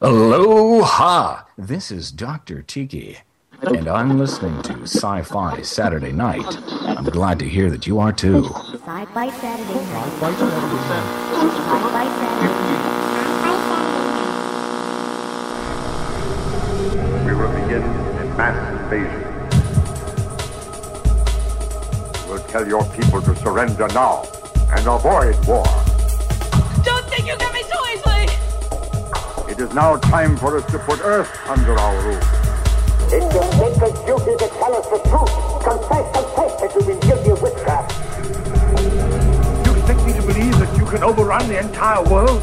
Aloha! This is Dr. Tiki, and I'm listening to Sci Fi Saturday Night. I'm glad to hear that you are too. Sci-Fi Saturday night. Sci-Fi Saturday Night. We will begin a mass invasion. We'll tell your people to surrender now and avoid war. It is now time for us to put Earth under our rule. It's your sacred duty to tell us the truth. Confess, confess that you've been guilty of witchcraft. You expect me to believe that you can overrun the entire world?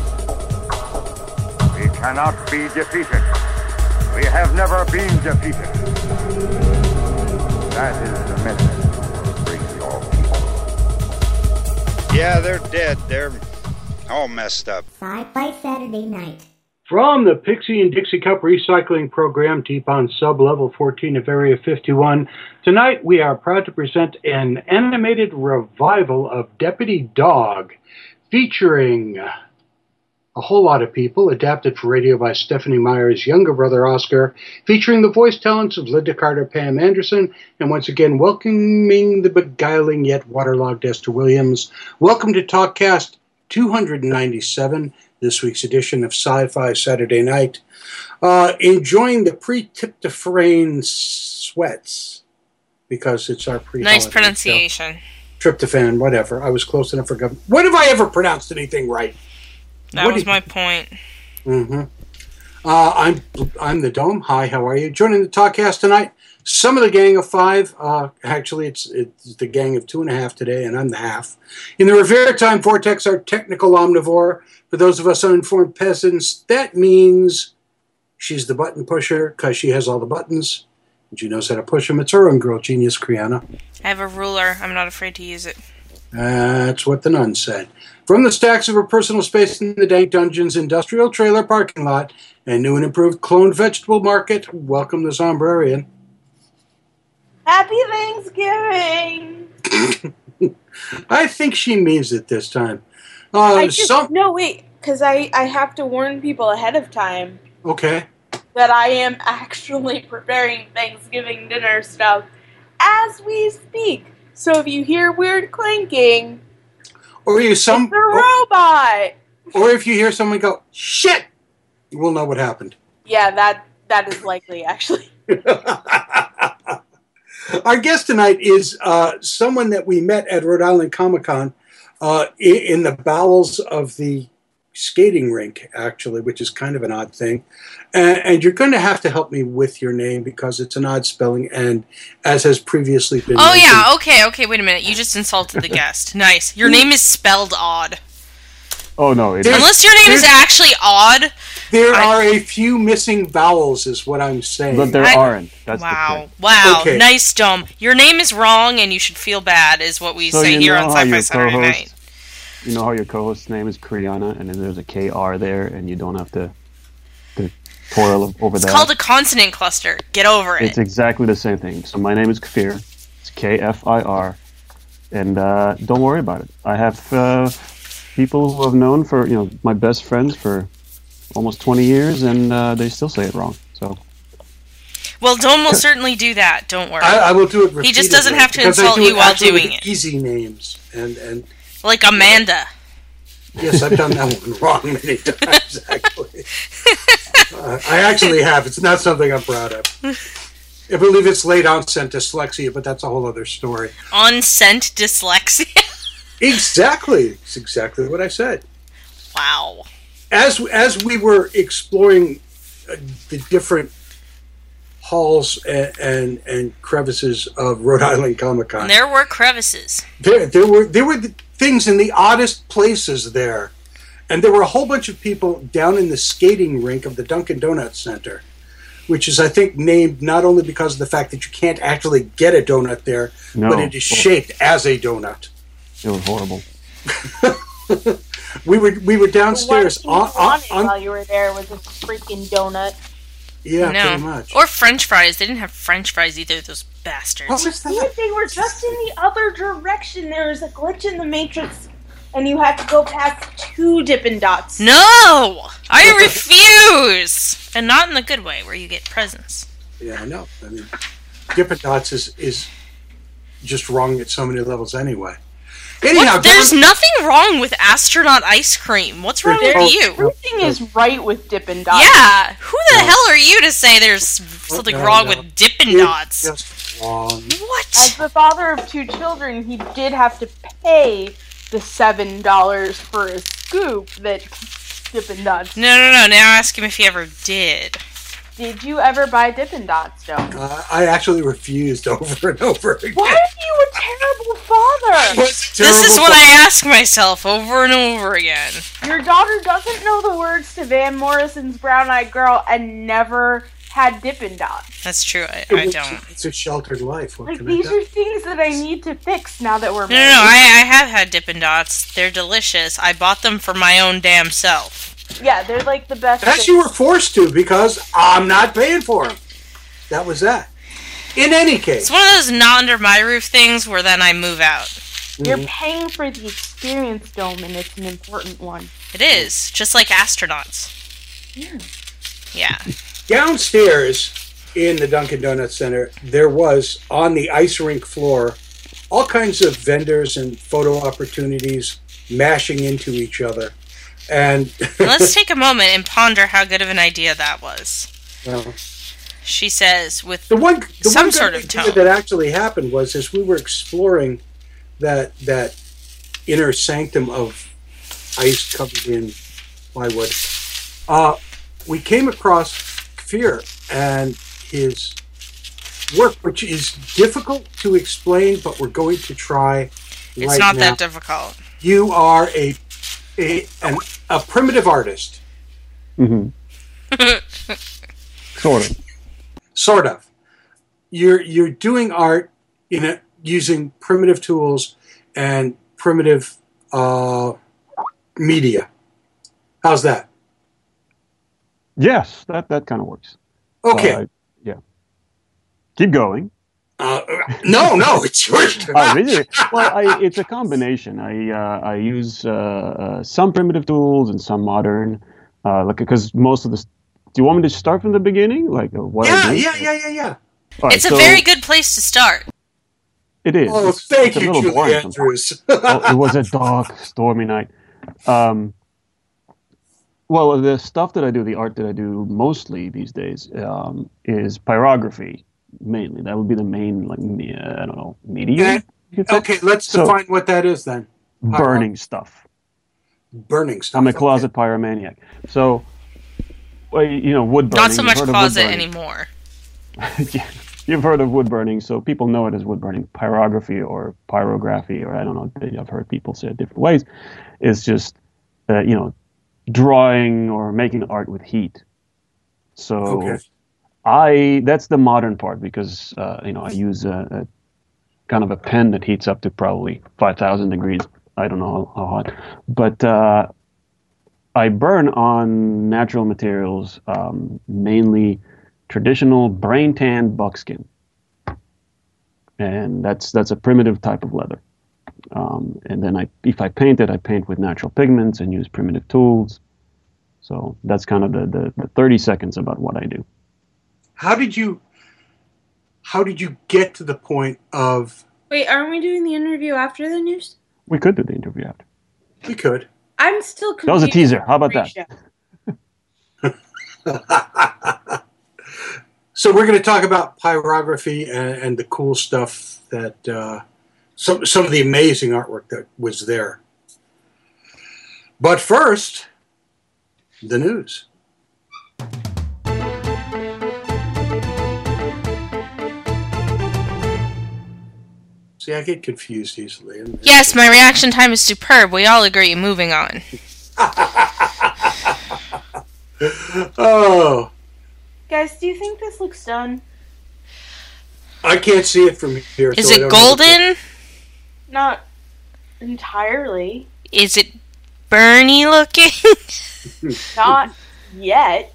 We cannot be defeated. We have never been defeated. That is the message. Bring your people. Yeah, they're dead. They're all messed up. Sci-Fi Saturday night. From the Pixie and Dixie Cup Recycling Program, deep on sub level 14 of Area 51, tonight we are proud to present an animated revival of Deputy Dawg, featuring a whole lot of people, adapted for radio by Stephenie Meyer's younger brother Oscar, featuring the voice talents of Lynda Carter, Pam Anderson, and once again welcoming the beguiling yet waterlogged Esther Williams. Welcome to TalkCast 297 this week's edition of Sci Fi Saturday Night. Uh, enjoying the pre tryptophan sweats because it's our pre Nice pronunciation. Tryptophan, whatever. I was close enough for government. When have I ever pronounced anything right? That What was my point. Mm-hmm. Uh, I'm I'm the Dome. Hi, how are you? Joining the talkcast tonight. Some of the gang of five. Uh, actually, it's it's the gang of two and a half today, and I'm the half. In the Revere time vortex, our technical omnivore. For those of us uninformed peasants, that means she's the button pusher because she has all the buttons. And she knows how to push them. It's her own girl genius, Kriana. I have a ruler. I'm not afraid to use it. That's what the nun said. From the stacks of her personal space in the Dank Dungeons industrial trailer parking lot and new and improved cloned vegetable market, welcome the Zombrarian. Happy Thanksgiving! I think she means it this time. Uh, I just some, no wait, because I I have to warn people ahead of time okay. that I am actually preparing Thanksgiving dinner stuff as we speak. So if you hear weird clanking, Or you some, it's a or, robot. or if you hear someone go shit, you will know what happened. Yeah, that that is likely actually. Our guest tonight is uh, someone that we met at Rhode Island Comic Con uh, i- in the bowels of the skating rink, actually, which is kind of an odd thing. And, and you're going to have to help me with your name because it's an odd spelling, and as has previously been. Oh mentioned- yeah, okay, okay, wait a minute. You just insulted the guest. Nice. Your name is spelled odd. Oh no, it Unless your name is actually odd. There I- are a few missing vowels, is what I'm saying. but there I- aren't. That's Wow. thing. Wow. Okay. Nice dumb. Your name is wrong and you should feel bad is what we So say you here know on how Sci-Fi your Saturday co-host- Night. You know how your co-host's name is Kriana, and then there's a KR there, and you don't have to to toil over It's that. It's called a consonant cluster. Get over it. it's exactly the same thing. So my name is Kfir. It's K F I R, and uh, don't worry about it. I have uh, people who have known for you know my best friends for almost 20 years, and uh, they still say it wrong. So Well, Dome will certainly do that. Don't worry. I, I will do it. He just doesn't have to insult do you while doing it. Easy names, and and like Amanda. Yes, I've done that one wrong many times, actually. Uh, I actually have. It's not something I'm proud of. I believe it's late onset dyslexia, but that's a whole other story. Unsent dyslexia. Exactly. It's exactly what I said. wow. As as we were exploring uh, the different halls and, and and crevices of Rhode Island Comic Con, there were crevices. there there were there were things in the oddest places there and there were a whole bunch of people down in the skating rink of the dunkin donuts center which is i think named not only because of the fact that you can't actually get a donut there No. but it is shaped as a donut it was horrible. we were we were downstairs What you on, on, on while you were there was a freaking donut. yeah no. pretty much Or French fries. They didn't have French fries either, those bastards. what was Dude, that they were just in the other direction. There was a glitch in the matrix, and you have to go past two Dippin' Dots. No! I refuse! And not in the good way, where you get presents. Yeah, I know. I mean, Dippin' Dots is is just wrong at so many levels anyway. Anyhow, What? There's nothing wrong with astronaut ice cream. What's wrong with you? Everything is right with Dippin' Dots. Yeah, who the hell are you to say there's something no, wrong no. with Dippin' It's Dots? just wrong. As the father of two children, he did have to pay the seven dollars for a scoop that Dippin' Dots. No, no, no. Now ask him if he ever did. Did you ever buy Dippin' Dots, Joe? Uh, I actually refused over and over again. Why are you a terrible father? What's This is terrible what I ask myself over and over again. Your daughter doesn't know the words to Van Morrison's Brown Eyed Girl and never had Dippin' Dots. That's true. I, I don't. It's a sheltered life. What Like, can I these do? are things that I need to fix now that we're No, no, no. I, I have had Dippin' Dots. They're delicious. I bought them for my own damn self. Yeah, they're like the best. That you were forced to because I'm not paying for them. That was that. In any case, It's one of those not under my roof things where then I move out. You're Mm-hmm. paying for the experience, Dome, and it's an important one. It is just like astronauts. Yeah. Yeah. downstairs in the Dunkin' Donuts Center, there was on the ice rink floor all kinds of vendors and photo opportunities mashing into each other. And Let's take a moment and ponder how good of an idea that was. well, She says with the one, the Some one sort of tone. that actually happened was as we were exploring that that inner sanctum of ice covered in plywood, uh, we came across Kfir and his work, which is difficult to explain, but we're going to try. it's right not now. that difficult. You are a a an, a primitive artist, hmm sort of. sort of. You're you're doing art in a, using primitive tools and primitive uh, media. How's that? Yes, that that kind of works. Okay. Uh, yeah. Keep going. Uh, no, no, it's yours. Oh, really? Well, I, it's a combination. I uh, I use uh, uh, some primitive tools and some modern, uh, like because most of this. Do you want me to start from the beginning, like uh, what? yeah, yeah, yeah, yeah, yeah. All right, It's a so very good place to start. It is. Oh, It's- thank it's a you, little Julie. Andrews. oh, it was a dark, stormy night. Um, well, the stuff that I do, the art that I do mostly these days, um, is pyrography mainly. That would be the main, like, me- uh, I don't know, medium. Okay. you could say? okay, let's So- define what that is then. burning stuff. Burning stuff. I'm a okay. closet pyromaniac. So, well, you know, wood burning. Not so much heard of wood closet anymore. yeah, you've heard of wood burning, so people know it as wood burning. Pyrography or pyrography, or I don't know. I've heard people say it different ways. Is just, uh, you know, drawing or making art with heat. So Okay. I that's the modern part because uh, you know I use a, a kind of a pen that heats up to probably five thousand degrees. I don't know how, hot, but uh, I burn on natural materials, um, mainly traditional brain tan buckskin, and that's that's a primitive type of leather. Um, and then I, if I paint it, I paint with natural pigments and use primitive tools. So that's kind of the, the, the 30 seconds about what I do. How did you? How did you get to the point of? Wait, aren't we doing the interview after the news? We could do the interview after. We could. I'm still confused. That was a teaser. How about that? so we're going to talk about pyrography and, and the cool stuff that uh, some some of the amazing artwork that was there. But first, the news. See, I get confused easily. and- Yes, my reaction time is superb. We all agree. Moving on. Oh, Guys, do you think this looks done? I can't see it from here. Is so it golden? Not entirely. Is it Bernie looking? Not yet.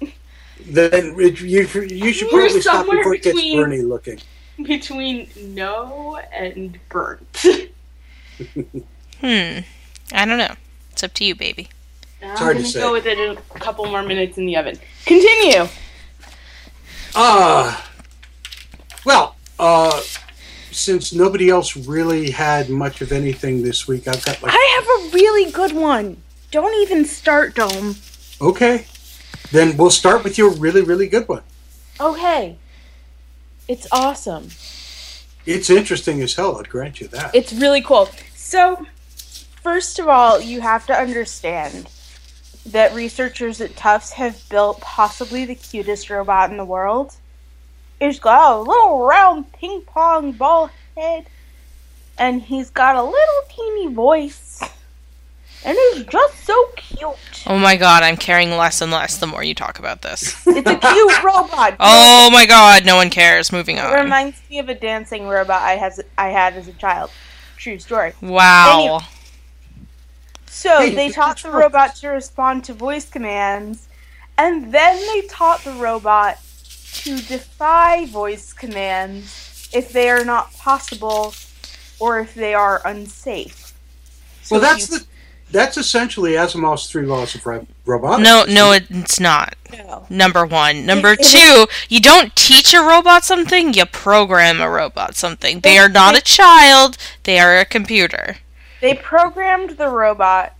Then it, you, you should We're probably stop before it gets between- Bernie looking. Between no and burnt. hmm. I don't know. It's up to you, baby. I'm hard to gonna say. go with it in a couple more minutes in the oven. Continue. Uh, well, uh, since nobody else really had much of anything this week, I've got like, I have a really good one. Don't even start, Dome. okay, then we'll start with your really, really good one. Okay. It's awesome. It's interesting as hell, I'd grant you that. It's really cool. So, first of all, you have to understand that researchers at Tufts have built possibly the cutest robot in the world. He's got a little round ping pong ball head, and he's got a little teeny voice, and he's just so cute. Oh my god, I'm caring less and less the more you talk about this. It's a cute robot. Oh my god, no one cares. Moving on. It on. reminds me of a dancing robot I has I had as a child. True story. Wow. So Hey, they taught the robot to respond to voice commands, and then they taught the robot to defy voice commands if they are not possible or if they are unsafe. So well, that's you- the that's essentially Asimov's three laws of ro- robotics. No, no, it's not. No. Number one. Number It- it- two, you don't teach a robot something, you program a robot something. They They- are not a child, they are a computer. They programmed the robot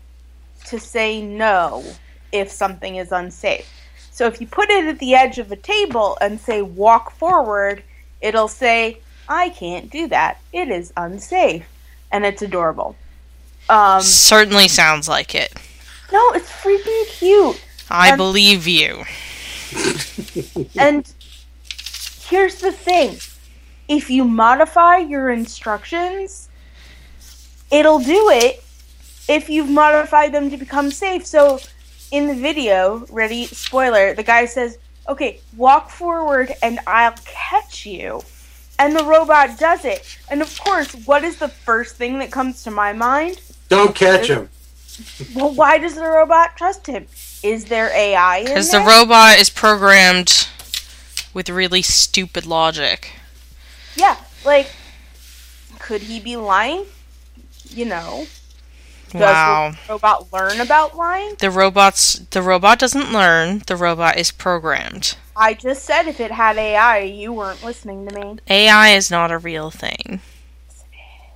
to say no if something is unsafe. So if you put it at the edge of a table and say walk forward, it'll say, I can't do that. It is unsafe. And it's adorable. Um, Certainly sounds like it. no, it's freaking cute. I Um, believe you. And here's the thing if you modify your instructions, it'll do it if you've modified them to become safe. So in the video, ready, spoiler, the guy says, okay, walk forward and I'll catch you. And the robot does it. And of course, what is the first thing that comes to my mind? Don't catch him. Well, why does the robot trust him? Is there AI in Because the robot is programmed with really stupid logic. Yeah, like, could he be lying? You know. Does Wow. the robot learn about lying? The robot's the robot doesn't learn, the robot is programmed. I just said if it had AI, you weren't listening to me. AI is not a real thing,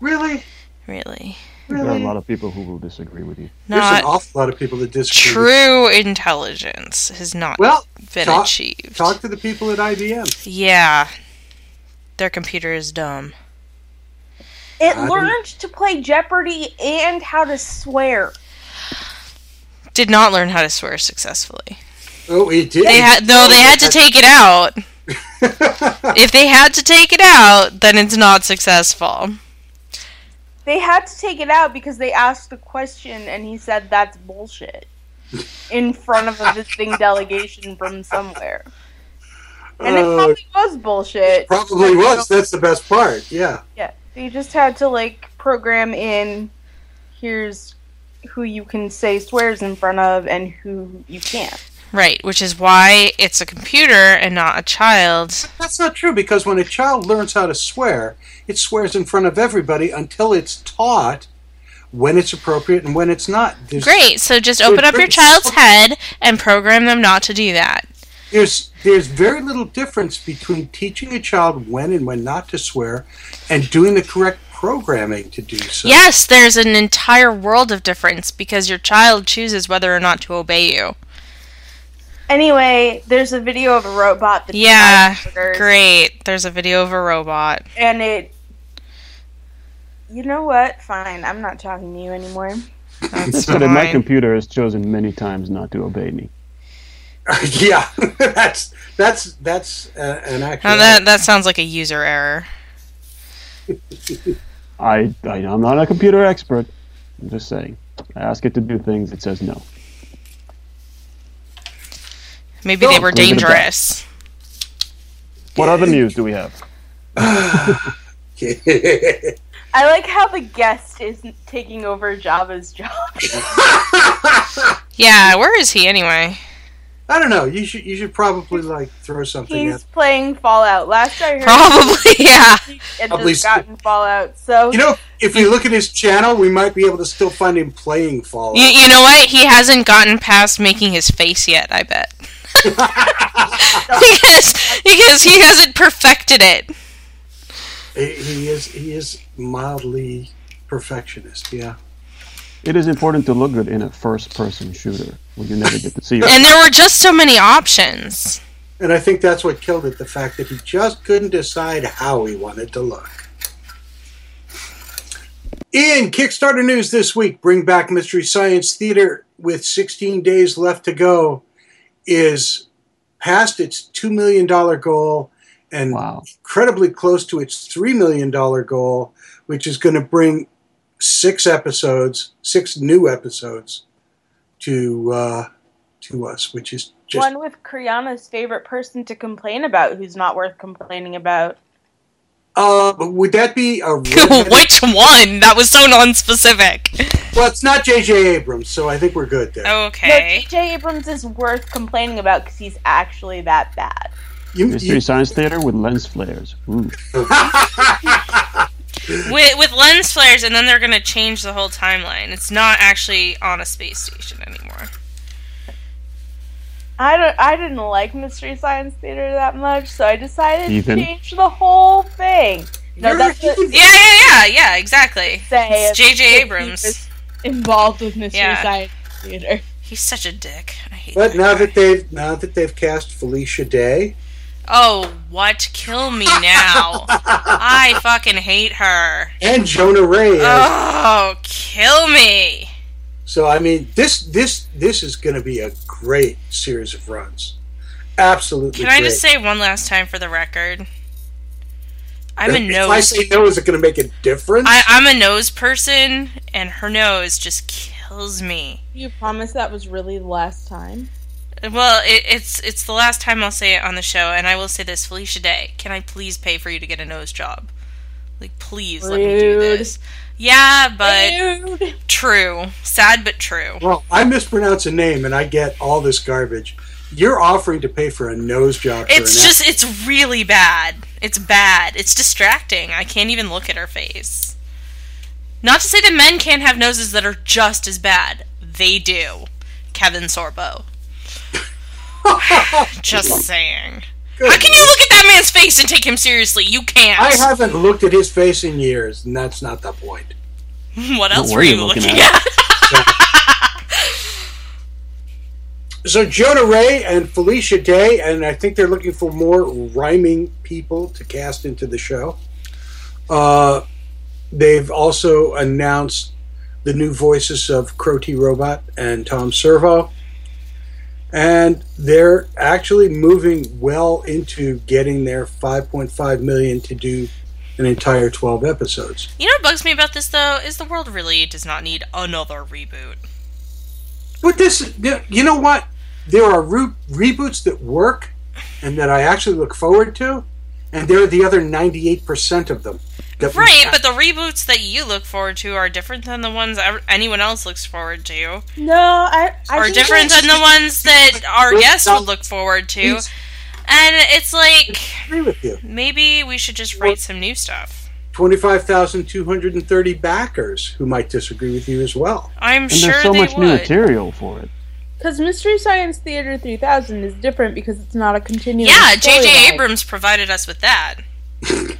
Really? really. There are a lot of people who will disagree with you. There's Not an awful lot of people that disagree. with- true intelligence has not Well, been talk- achieved. talk to the people at IBM. Yeah. Their computer is dumb. It I learned to play Jeopardy and how to swear. Did not learn how to swear successfully. Oh, it did. They had no, they had to take it out. if they had to take it out, then it's not successful. They had to take it out because they asked a question and he said that's bullshit in front of a visiting delegation from somewhere. And it Uh, probably was bullshit. Probably was. That's the best part. Yeah. Yeah, they just had to like program in here's who you can say swears in front of and who you can't. Right, which is why it's a computer and not a child. That's not true because when a child learns how to swear, it swears in front of everybody until it's taught when it's appropriate and when it's not. There's, Great, so just open up your child's head and program them not to do that. There's there's very little difference between teaching a child when and when not to swear and doing the correct programming to do so. Yes, there's an entire world of difference because your child chooses whether or not to obey you. Anyway, there's a video of a robot that Yeah, great. There's a video of a robot. and it you know what? Fine, I'm not talking to you anymore. That's But my computer has chosen many times not to obey me. yeah. that's that's that's uh, an actual. Now that that sounds like a user error. I, I I'm not a computer expert. I'm just saying. I ask it to do things, it says no. Maybe they Don't were leave it at that. dangerous. What other news do we have? I like how the guest is taking over Java's job. Yeah, where is he anyway? I don't know. You should you should probably like throw something He's at. playing Fallout. Last I heard, Probably, yeah. and Probably just gotten Fallout. So You know, if we look at his channel, we might be able to still find him playing Fallout. You, you know what? He hasn't gotten past making his face yet, I bet. because, because he hasn't perfected it. He, he is he is mildly perfectionist. Yeah. It is important to look good in a first-person shooter when you never get to see. And there were just so many options. And I think that's what killed it the fact that he just couldn't decide how he wanted to look. In Kickstarter news this week, Bring Back Mystery Science Theater with 16 days left to go is past its $2 million goal and Wow. incredibly close to its $3 million goal, which is going to bring six episodes, six new episodes to uh, to us, which is just one with Kriana's favorite person to complain about, who's not worth complaining about. Uh, would that be a Which one? That was so non-specific. Well? It's not J.J. Abrams, so I think we're good there. Okay. No, J.J. Abrams is worth complaining about because he's actually that bad. You, Mystery Science Theater with lens flares. With, with lens flares, and then they're gonna change the whole timeline. It's not actually on a space station anymore. I don't. I didn't like Mystery Science Theater that much, so I decided Ethan? to change the whole thing. No, You're that's what Yeah, yeah, yeah, yeah. Exactly. say. It's J.J. if Abrams. Was involved with Mystery Yeah. Science Theater. He's such a dick. I hate But that now guy. that they've now that they've cast Felicia Day, Oh, what? Kill me now. I fucking hate her. and Jonah Ray, Oh, kill me. so I mean this this this is going to be a great series of runs. Absolutely. Can I great. just say one last time for the record? I'm a nose If I say no, is it going to make a difference? I, I'm a nose person, and her nose just kills me. You promised that was really the last time. Well, it, it's it's the last time I'll say it on the show, and I will say this, Felicia Day. Can I please pay for you to get a nose job? Like, please let me do this. Yeah, but Dude. true. Sad but true. well, I mispronounce a name and I get all this garbage. You're offering to pay for a nose job. For It's an just it's really bad. It's bad. It's distracting. I can't even look at her face. Not to say that men can't have noses that are just as bad. They do. Kevin Sorbo. just saying. How can you look at that man's face and take him seriously? You can't. I haven't looked at his face in years, and that's not the point. what else were were you you looking looking, at? at? So Jonah Ray and Felicia Day, and I think they're looking for more rhyming people to cast into the show. Uh, they've also announced the new voices of Crow T Robot and Tom Servo. And they're actually moving well into getting their 5.5 million to do an entire 12 episodes. you know what bugs me about this though is the world really does not need another reboot. But this, you know what? There are re- reboots that work and that I actually look forward to, and there are the other 98% of them. that Right, but the reboots that you look forward to are different than the ones anyone else looks forward to. No, I. I Are different than the ones that our guests would look forward to. And it's like I agree with you. maybe we should just write some new stuff. 25,230 backers who might disagree with you as well. I'm And sure there's so they much new material for it. Because Mystery Science Theater 3000 is different because it's not a continuing. Yeah, J.J. Abrams provided us with that.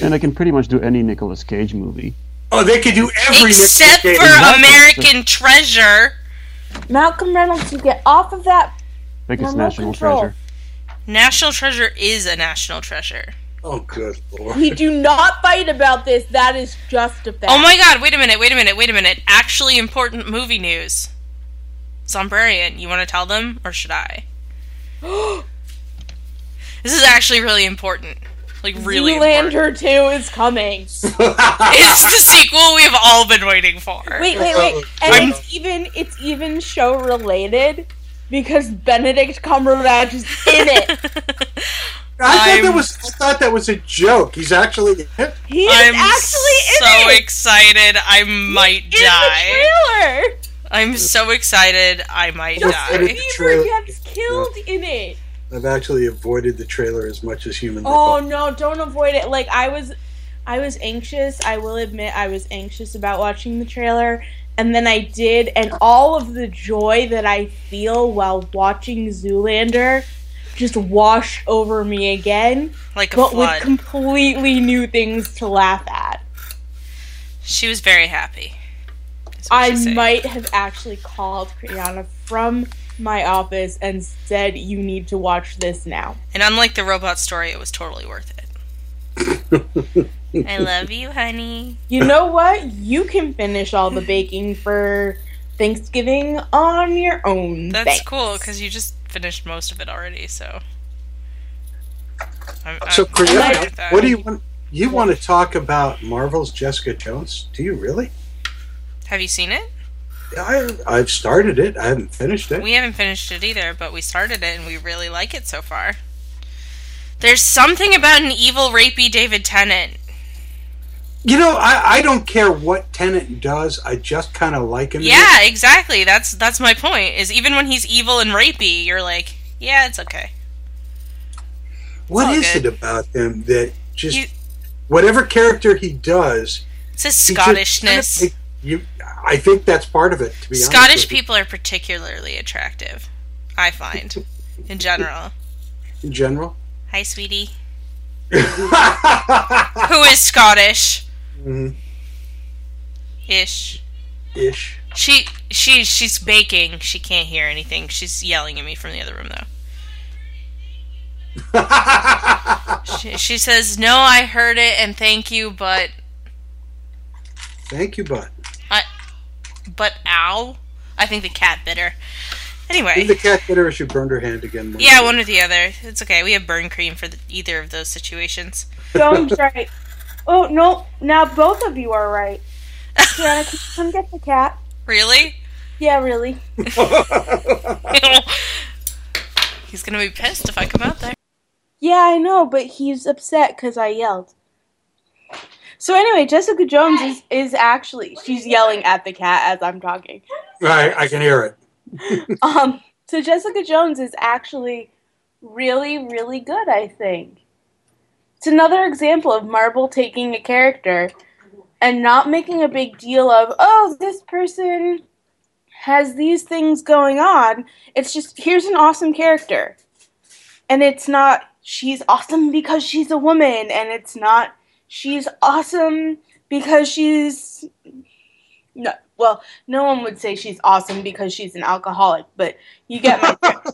And I can pretty much do any Nicolas Cage movie. Oh, they could do every Except Nick for Cage. American Treasure. Malcolm Reynolds, you get off of that. Like it's National control. Treasure. National Treasure is a national treasure. Oh, good lord. We do not fight about this. That is just a fact. Oh my god, wait a minute, wait a minute, wait a minute. Actually important movie news. Zombrarian, you want to tell them, or should I? this is actually really important. Like, really important. Zoolander 2 is coming. It's the sequel we've all been waiting for. Wait, wait, wait. And I'm- it's even it's even show related because Benedict Cumberbatch is in it. I thought I'm- that was I thought that was a joke. He's actually in it. He is I'm actually in so it. excited I might in die. the trailer. I'm so excited. I might Justin die. Avoided the trailer. Bieber gets killed in it. I've actually avoided the trailer as much as humanly Oh possible. no, don't avoid it. Like I was I was anxious. I will admit I was anxious about watching the trailer and then I did and all of the joy that I feel while watching Zoolander just washed over me again, Like a but flood. with completely new things to laugh at. She was very happy. I might have actually called Kriana from my office and said you need to watch this now. And unlike the robot story, it was totally worth it. I love you, honey. You know what? You can finish all the baking for Thanksgiving on your own. That's Thanks. cool because you just finished most of it already. So. I'm, So, I'm fine Kriana, with that. what do you want? You want to talk about Marvel's Jessica Jones? Do you really? Have you seen it? I, I've started it. I haven't finished it. We haven't finished it either, but we started it and we really like it so far. There's something about an evil, rapey David Tennant. You know, I, I don't care what Tennant does. I just kind of like him. Yeah, exactly. That's that's my point. Is even when he's evil and rapey, you're like, yeah, it's okay. What all is good. it about him that just He- whatever character he does? It's his Scottishness. you, I think that's part of it. To be honest Scottish people are particularly attractive. I find, in general. in general. Hi, sweetie. Who is Scottish? Mhm. Ish. Ish. She she she's baking. She can't hear anything. She's yelling at me from the other room though. she, she says, "No, I heard it and thank you, but Thank you, but. I but ow." I think the cat bit her. Anyway, Did the cat bit her or she burned her hand again? yeah, one or the other. It's okay. We have burn cream for the, either of those situations. Jones right. Oh no! Now both of you are right. Kriana, can you come get the cat? Really? Yeah, really. He's gonna be pissed if I come out there. Yeah, I know, but he's upset because I yelled. So anyway, Jessica Jones is, is actually she's yelling at the cat as I'm talking. Right, I can hear it. Um, so Jessica Jones is actually really, really good, I think. It's another example of Marvel taking a character and not making a big deal of, oh, this person has these things going on. It's just, here's an awesome character. And it's not, she's awesome because she's a woman, and it's not, she's awesome because she's. No, well, no one would say she's awesome because she's an alcoholic, but you get my.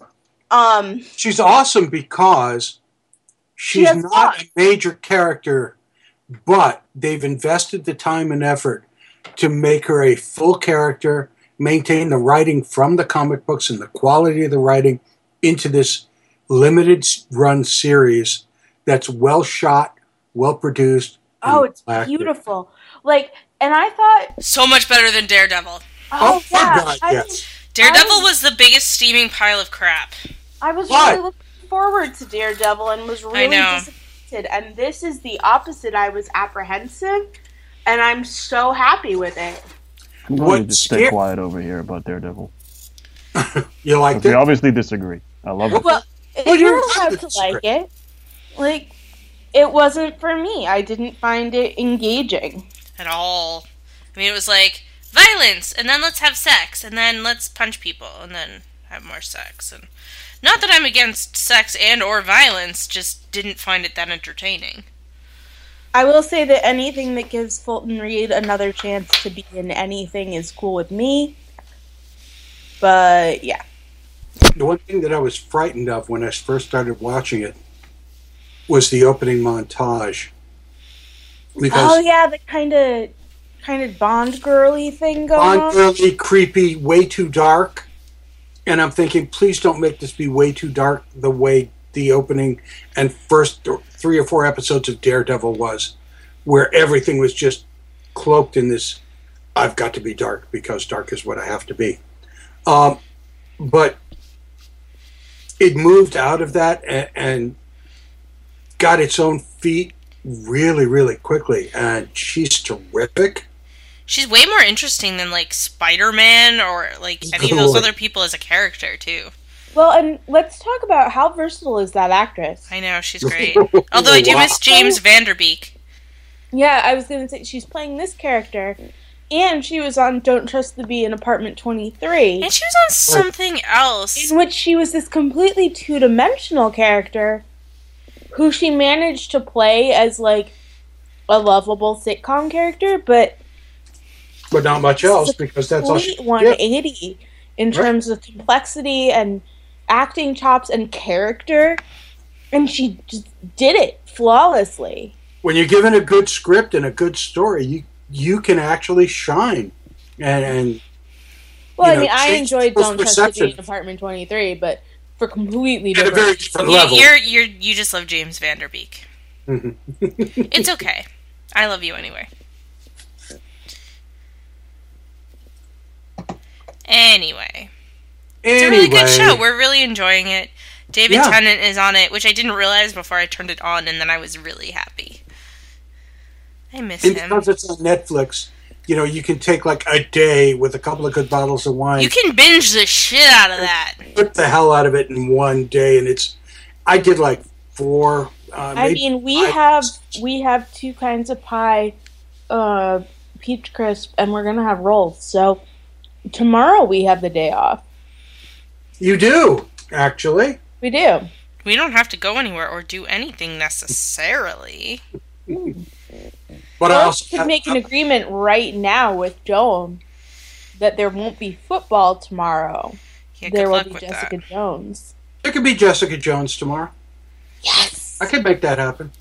Um, She's awesome because she's has not flaws. a major character, but they've invested the time and effort to make her a full character, maintain the writing from the comic books and the quality of the writing into this limited run series that's well shot, well produced. oh, it's well acted. beautiful. Like, and I thought, So much better than Daredevil. oh, oh my yeah, God, I, yes. Daredevil was the biggest steaming pile of crap. I was Why? really looking forward to Daredevil and was really disappointed. And this is the opposite. I was apprehensive, and I'm so happy with it. I'm going to just stay scare- quiet over here about Daredevil. You like 'Cause we obviously disagree. I love it. Well, Well, you're you're allowed to like it. Like, it wasn't for me. I didn't find it engaging. At all. I mean, it was like violence, and then let's have sex, and then let's punch people, and then have more sex. And not that I'm against sex and or violence, just didn't find it that entertaining. I will say that anything that gives Fulton Reed another chance to be in anything is cool with me. But yeah. The one thing that I was frightened of when I first started watching it was the opening montage. Because oh yeah, the kind of kind of Bond girly thing going Bond on. girly, creepy, way too dark. And I'm thinking, please don't make this be way too dark the way the opening and first three or four episodes of Daredevil was, where everything was just cloaked in this I've got to be dark because dark is what I have to be. Um, but it moved out of that and, and got its own feet really, really quickly. And she's terrific. She's way more interesting than like Spider Man or like any of those other people as a character too. Well, and let's talk about how versatile is that actress. I know she's great. Although I do Wow. miss James Van Der Beek. Yeah, I was gonna say she's playing this character, and she was on Don't Trust the Bee in Apartment Twenty Three, And she was on something else. in which she was this completely two dimensional character, who she managed to play as like a lovable sitcom character, but but not much else because that's all. She, complete 180 in terms of complexity and acting chops and character, and she just did it flawlessly. when you're given a good script and a good story, you you can actually shine. And, and Well, You I mean, I enjoyed Don't Trust the Bee perception. in Apartment 23, but for completely different very different You, level. you're you're you just love James Van Der Beek. Mm-hmm. It's okay. I love you anyway. Anyway, it's a really good show. We're really enjoying it. David Yeah. Tennant is on it, which I didn't realize before I turned it on, and then I was really happy. I miss and him. because it's on Netflix, you know, you can take like a day with a couple of good bottles of wine, You can binge the shit out of that. put the hell out of it in one day, and it's. I did like four. Uh, I mean, we five. have we have two kinds of pie, uh, peach crisp, and we're gonna have rolls. So tomorrow we have the day off. You do actually. We do. We don't have to go anywhere or do anything necessarily. But I Or also we could have- make an agreement right now with Joan that there won't be football tomorrow. Yeah, there will be Jessica that. Jones. it could be Jessica Jones tomorrow. Yes. I could make that happen.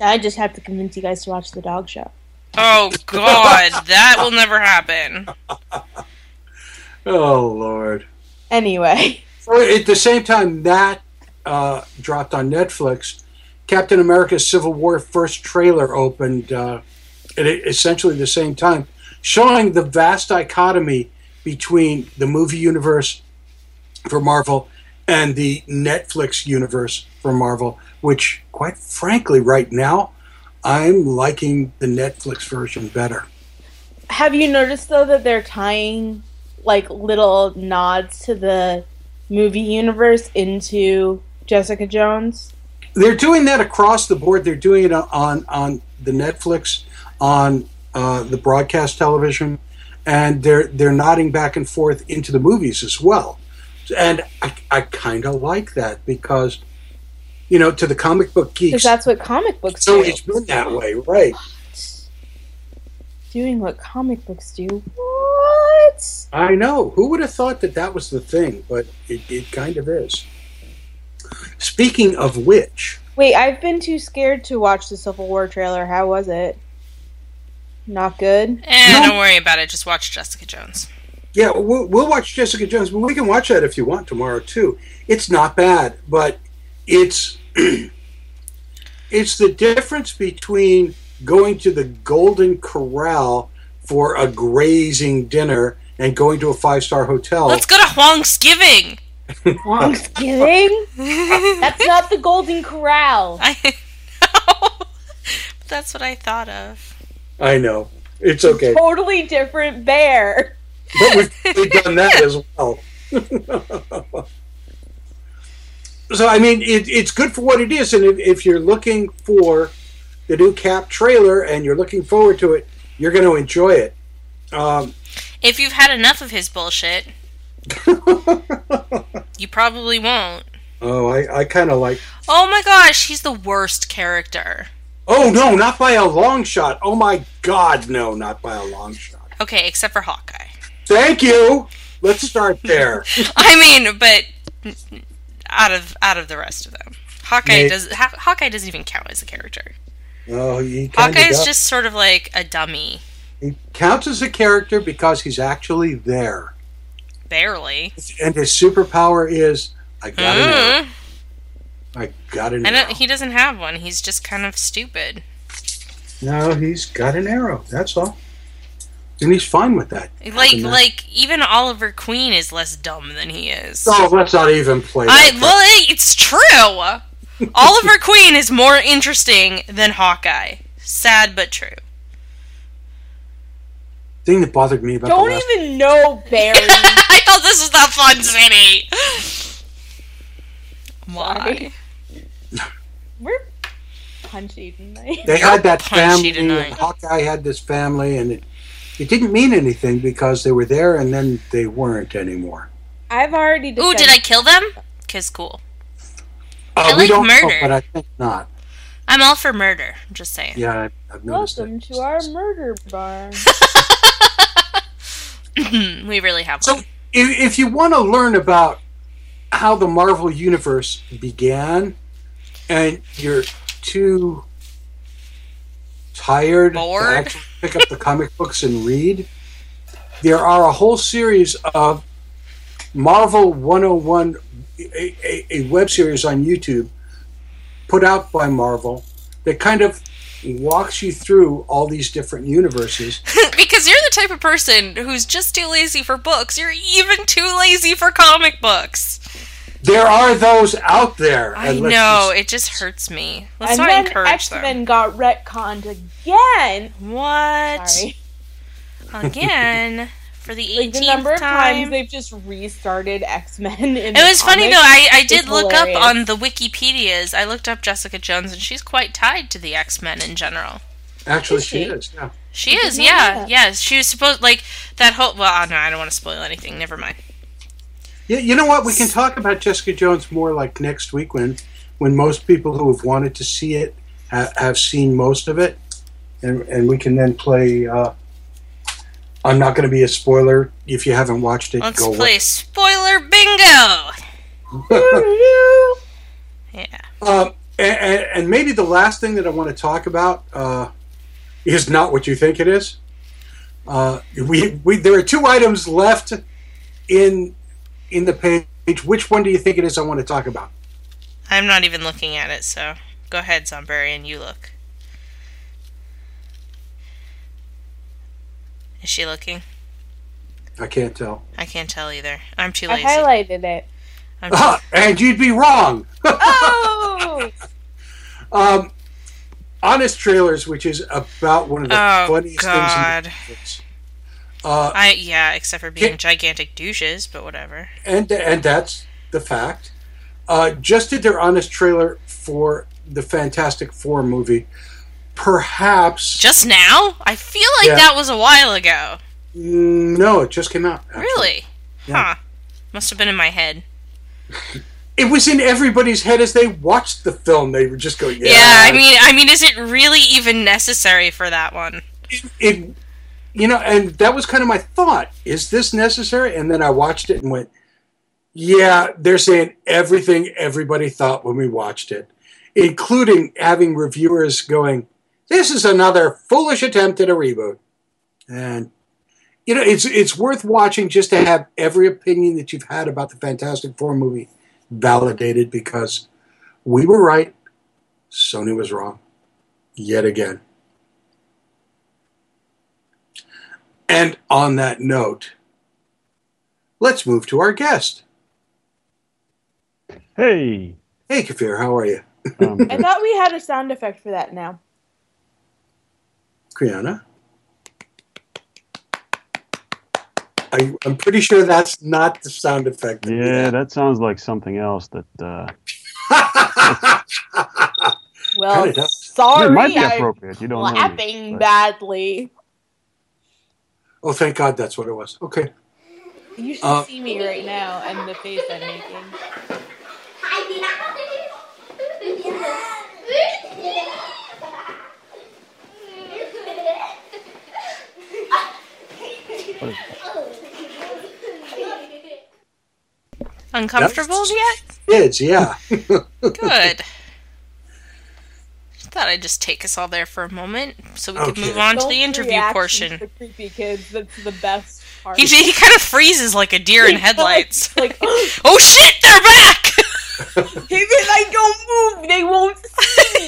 I just have to convince you guys to watch the dog show. Oh God, that will never happen. Oh Lord. Anyway, So at the same time that uh, dropped on Netflix, Captain America: Civil War first trailer opened uh, at essentially the same time, showing the vast dichotomy between the movie universe for Marvel and the Netflix universe for Marvel. Which, quite frankly, right now, I'm liking the Netflix version better. have you noticed though that they're tying like little nods to the movie universe into Jessica Jones? They're doing that across the board. They're doing it on on the Netflix, on uh, the broadcast television, and they're they're nodding back and forth into the movies as well. And I, I kind of like that because, you know, to the comic book geeks. Because that's what comic books it's do. always been that way, right? Doing what comic books do. What? I know. Who would have thought that that was the thing? But it, it kind of is. Speaking of which, Wait, I've been too scared to watch the Civil War trailer. How was it? Not good. Eh, No. don't worry about it. Just watch Jessica Jones. Yeah, we'll, we'll watch Jessica Jones, but we can watch that if you want tomorrow too. It's not bad, but it's it's the difference between going to the Golden Corral for a grazing dinner and going to a five star hotel. Let's go to Thanksgiving. Thanksgiving? That's not the Golden Corral. I know. But that's what I thought of. I know it's okay, Totally different bear. but we've, we've done that as well. so I mean, it, it's good for what it is, and if, if you're looking for the new Cap trailer and you're looking forward to it, you're going to enjoy it. Um, If you've had enough of his bullshit, you probably won't. oh, I, I kind of like. Oh my gosh, he's the worst character. Oh no, not by a long shot. Oh my God, no, not by a long shot. Okay, except for Hawkeye. Thank you. Let's start there. I mean, but out of out of the rest of them, Hawkeye Nate. does. Haw- Hawkeye doesn't even count as a character. Oh, he Hawkeye of is just sort of like a dummy, he counts as a character because he's actually there, barely. and his superpower is I got an arrow. Mm. I got an I arrow. he doesn't have one. He's just kind of stupid. No, he's got an arrow. That's all, and he's fine with that. Like that. like even Oliver Queen is less dumb than he is. Oh, let's not even play. I that well, it's true. Oliver Queen is more interesting than Hawkeye. Sad but true. thing that bothered me about Don't the last even know Barry. I thought this was the fun city. Why? We're punchy tonight. they had that punchy family. tonight. and Hawkeye had this family, and it it didn't mean anything because they were there, and then they weren't anymore. I've already. Ooh, did I kill them? Cause cool. Uh, I we like don't murder. know, but I think not. I'm all for murder. I'm just saying. Yeah, I- I've noticed Welcome to our murder bar. we really have So, one. if, if you want to learn about how the Marvel Universe began, and you're too tired Bored? Pick up the comic books and read, there are a whole series of Marvel 101, a, a, a web series on YouTube put out by Marvel that kind of walks you through all these different universes. because you're the type of person who's just too lazy for books. You're even too lazy for comic books. There are those out there. I and let's know. just- It just hurts me. Let's and not then encourage X them. Men got retconned again. What? Sorry. Again for the 18th Like the number of time. times they've just restarted X Men. It was funny though. I, I did look hilarious. up on the Wikipedia's. I looked up Jessica Jones, and she's quite tied to the X Men in general. Actually, Is she she? is. Yeah. She I is, yeah, Yes. yeah. She was supposed like that whole. Well, no, I don't want to spoil anything. Never mind. Yeah, you know what? We can talk about Jessica Jones more like next week when, when most people who have wanted to see it ha- have seen most of it, and and we can then play. Uh, I'm not going to be a spoiler if you haven't watched it. Let's play spoiler bingo. Yeah. Um, and, and, and maybe the last thing that I want to talk about uh, is not what you think it is. Uh, we, we there are two items left in in the page. Which one do you think it is? I want to talk about. I'm not even looking at it, so go ahead, Zombarian. You look. Is she looking? I can't tell. I can't tell either. I'm too lazy. I highlighted it. I'm too- Ah, and you'd be wrong. Oh, Um, Honest Trailers, which is about one of the Oh, funniest God. things. In Netflix. Uh, I yeah, except for being Can- gigantic douches, but whatever. and and that's the fact. Uh, just did their honest trailer for the Fantastic Four movie. Perhaps Just now? I feel like Yeah. that was a while ago. Mm, no, it just came out. actually. Really? Yeah. Huh. Must have been in my head. It was in everybody's head as they watched the film. They were just going, "Yeah." Yeah, I mean, I mean, is it really even necessary for that one? it, you know, and that was kind of my thought. Is this necessary? And then I watched it and went, yeah, they're saying everything everybody thought when we watched it, including having reviewers going, this is another foolish attempt at a reboot. And, you know, it's, it's worth watching just to have every opinion that you've had about the Fantastic Four movie validated because we were right, Sony was wrong. Yet again. And on that note, let's move to our guest. Hey. Hey, Kfir, how are you? Um, I thought we had a sound effect for that now. Kriana? I, I'm pretty sure that's not the sound effect. that yeah, that sounds like something else that uh, Well, Kinda does. sorry, it might be I'm appropriate. You don't know. me, clapping but- badly. Oh, thank God that's what it was. Okay. You should Uh, see me right now and the face I'm making. Uncomfortable yet? Kids, yeah. Good. Thought I'd just take us all there for a moment so we could move on to Don't the interview portion. to creepy kids. That's the best part. He, he kind of freezes like a deer in headlights. like, oh shit, they're back! if I don't move, they won't see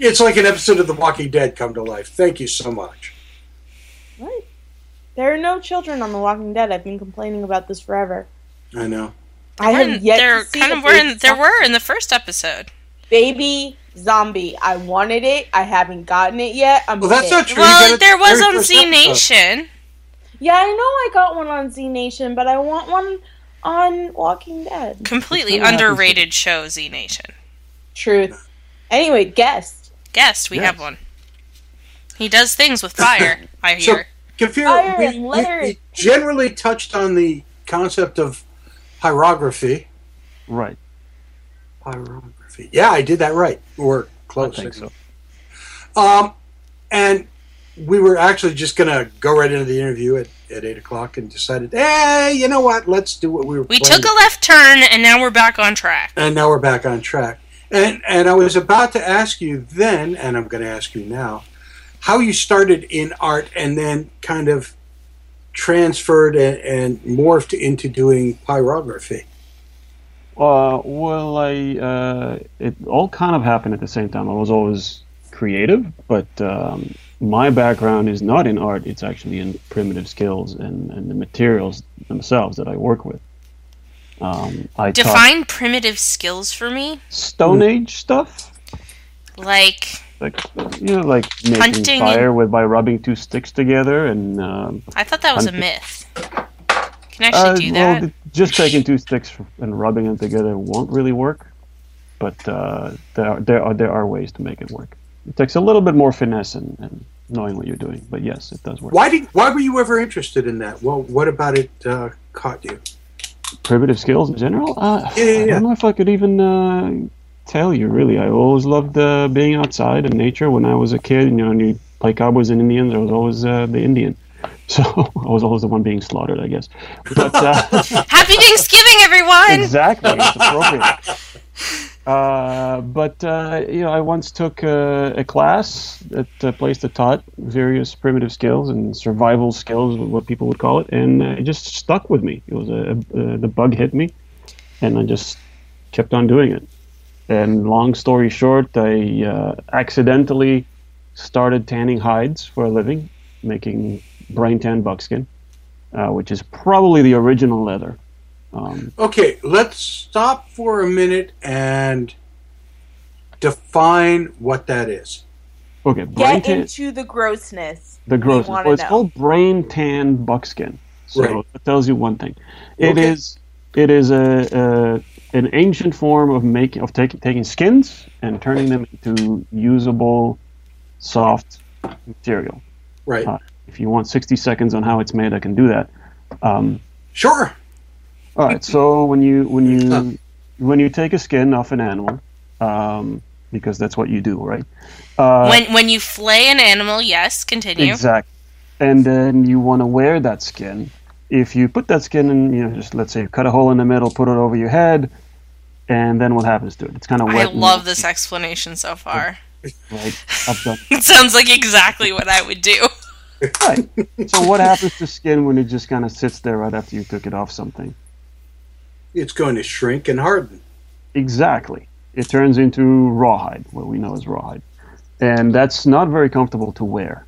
me. it's like an episode of The Walking Dead come to life. Thank you so much. What? There are no children on The Walking Dead. I've been complaining about this forever. I know. I We're have yet they're to kind a of were in, there were in the first episode. baby Zombie. I wanted it. I haven't gotten it yet. I'm Well, that's pissed. not true. Well, it there was on Z. Nation. Yeah, I know I got one on Z Nation, but I want one on Walking Dead. Completely It's kinda happens underrated show, Z Nation. Truth. Anyway, guest. Guest, we Yes. have one. He does things with fire, I So, hear. Kfir, Fire we, we- we generally touched on the concept of pyrography. Right. Pyrography. Yeah, I did that right. Or I close. think so. Um, and we were actually just going to go right into the interview at, at 8 o'clock and decided, hey, you know what? Let's do what we were We planning. took a left turn and now we're back on track. and now we're back on track. And and I was about to ask you then, and I'm going to ask you now, how you started in art and then kind of transferred and, and morphed into doing pyrography. Uh, well, I uh, it all kind of happened at the same time. I was always creative, but um, my background is not in art. It's actually in primitive skills and, and the materials themselves that I work with. Um, I taught Define primitive skills for me. Stone Age stuff, Like, like you know, like making Hunting fire with by rubbing two sticks together and. Um, I thought that was a myth. Can I actually do Uh, well, that? Just taking two sticks and rubbing them together won't really work, but uh, there are, there are there are ways to make it work. It takes a little bit more finesse and, and knowing what you're doing, but yes, it does work. Why did why were you ever interested in that? Well, what about it uh, caught you? Primitive skills in general? Uh, Yeah, yeah, I don't know if I could even uh, tell you. Really, I always loved uh, being outside in nature. When I was a kid, you know, you play cowboys and Indians, I was always uh, the Indian. So I was always the one being slaughtered, I guess. But uh, Happy Thanksgiving, everyone! exactly, it's appropriate. Uh, but uh, you know, I once took uh, a class at a place that taught various primitive skills and survival skills, what people would call it, and uh, it just stuck with me. It was a, a the bug hit me, and I just kept on doing it. And long story short, I uh, accidentally started tanning hides for a living, making brain tan buckskin, uh, which is probably the original leather. Um, Okay, let's stop for a minute and define what that is. okay, brain Get tan. into the grossness. The grossness. wanna Well, it's know. called brain tan buckskin. So Right. that tells you one thing. It Okay. is. It is a, a an ancient form of making of taking taking skins and turning them into usable, soft material. Right. Uh, if you want 60 seconds on how it's made, I can do that. Um, Sure. all right. So when you when Huh. you when you take a skin off an animal, um, because that's what you do, right? Uh, when when you flay an animal, yes, continue. Exactly. And then you want to wear that skin. If you put that skin in, you know, just let's say you cut a hole in the middle, put it over your head, and then what happens to it? It's kind of I wet. and love this explanation so far. Right. It sounds like exactly what I would do. Right. So what happens to skin when it just kind of sits there right after you took it off something? It's going to shrink and harden. Exactly. It turns into rawhide, what we know as rawhide, and that's not very comfortable to wear.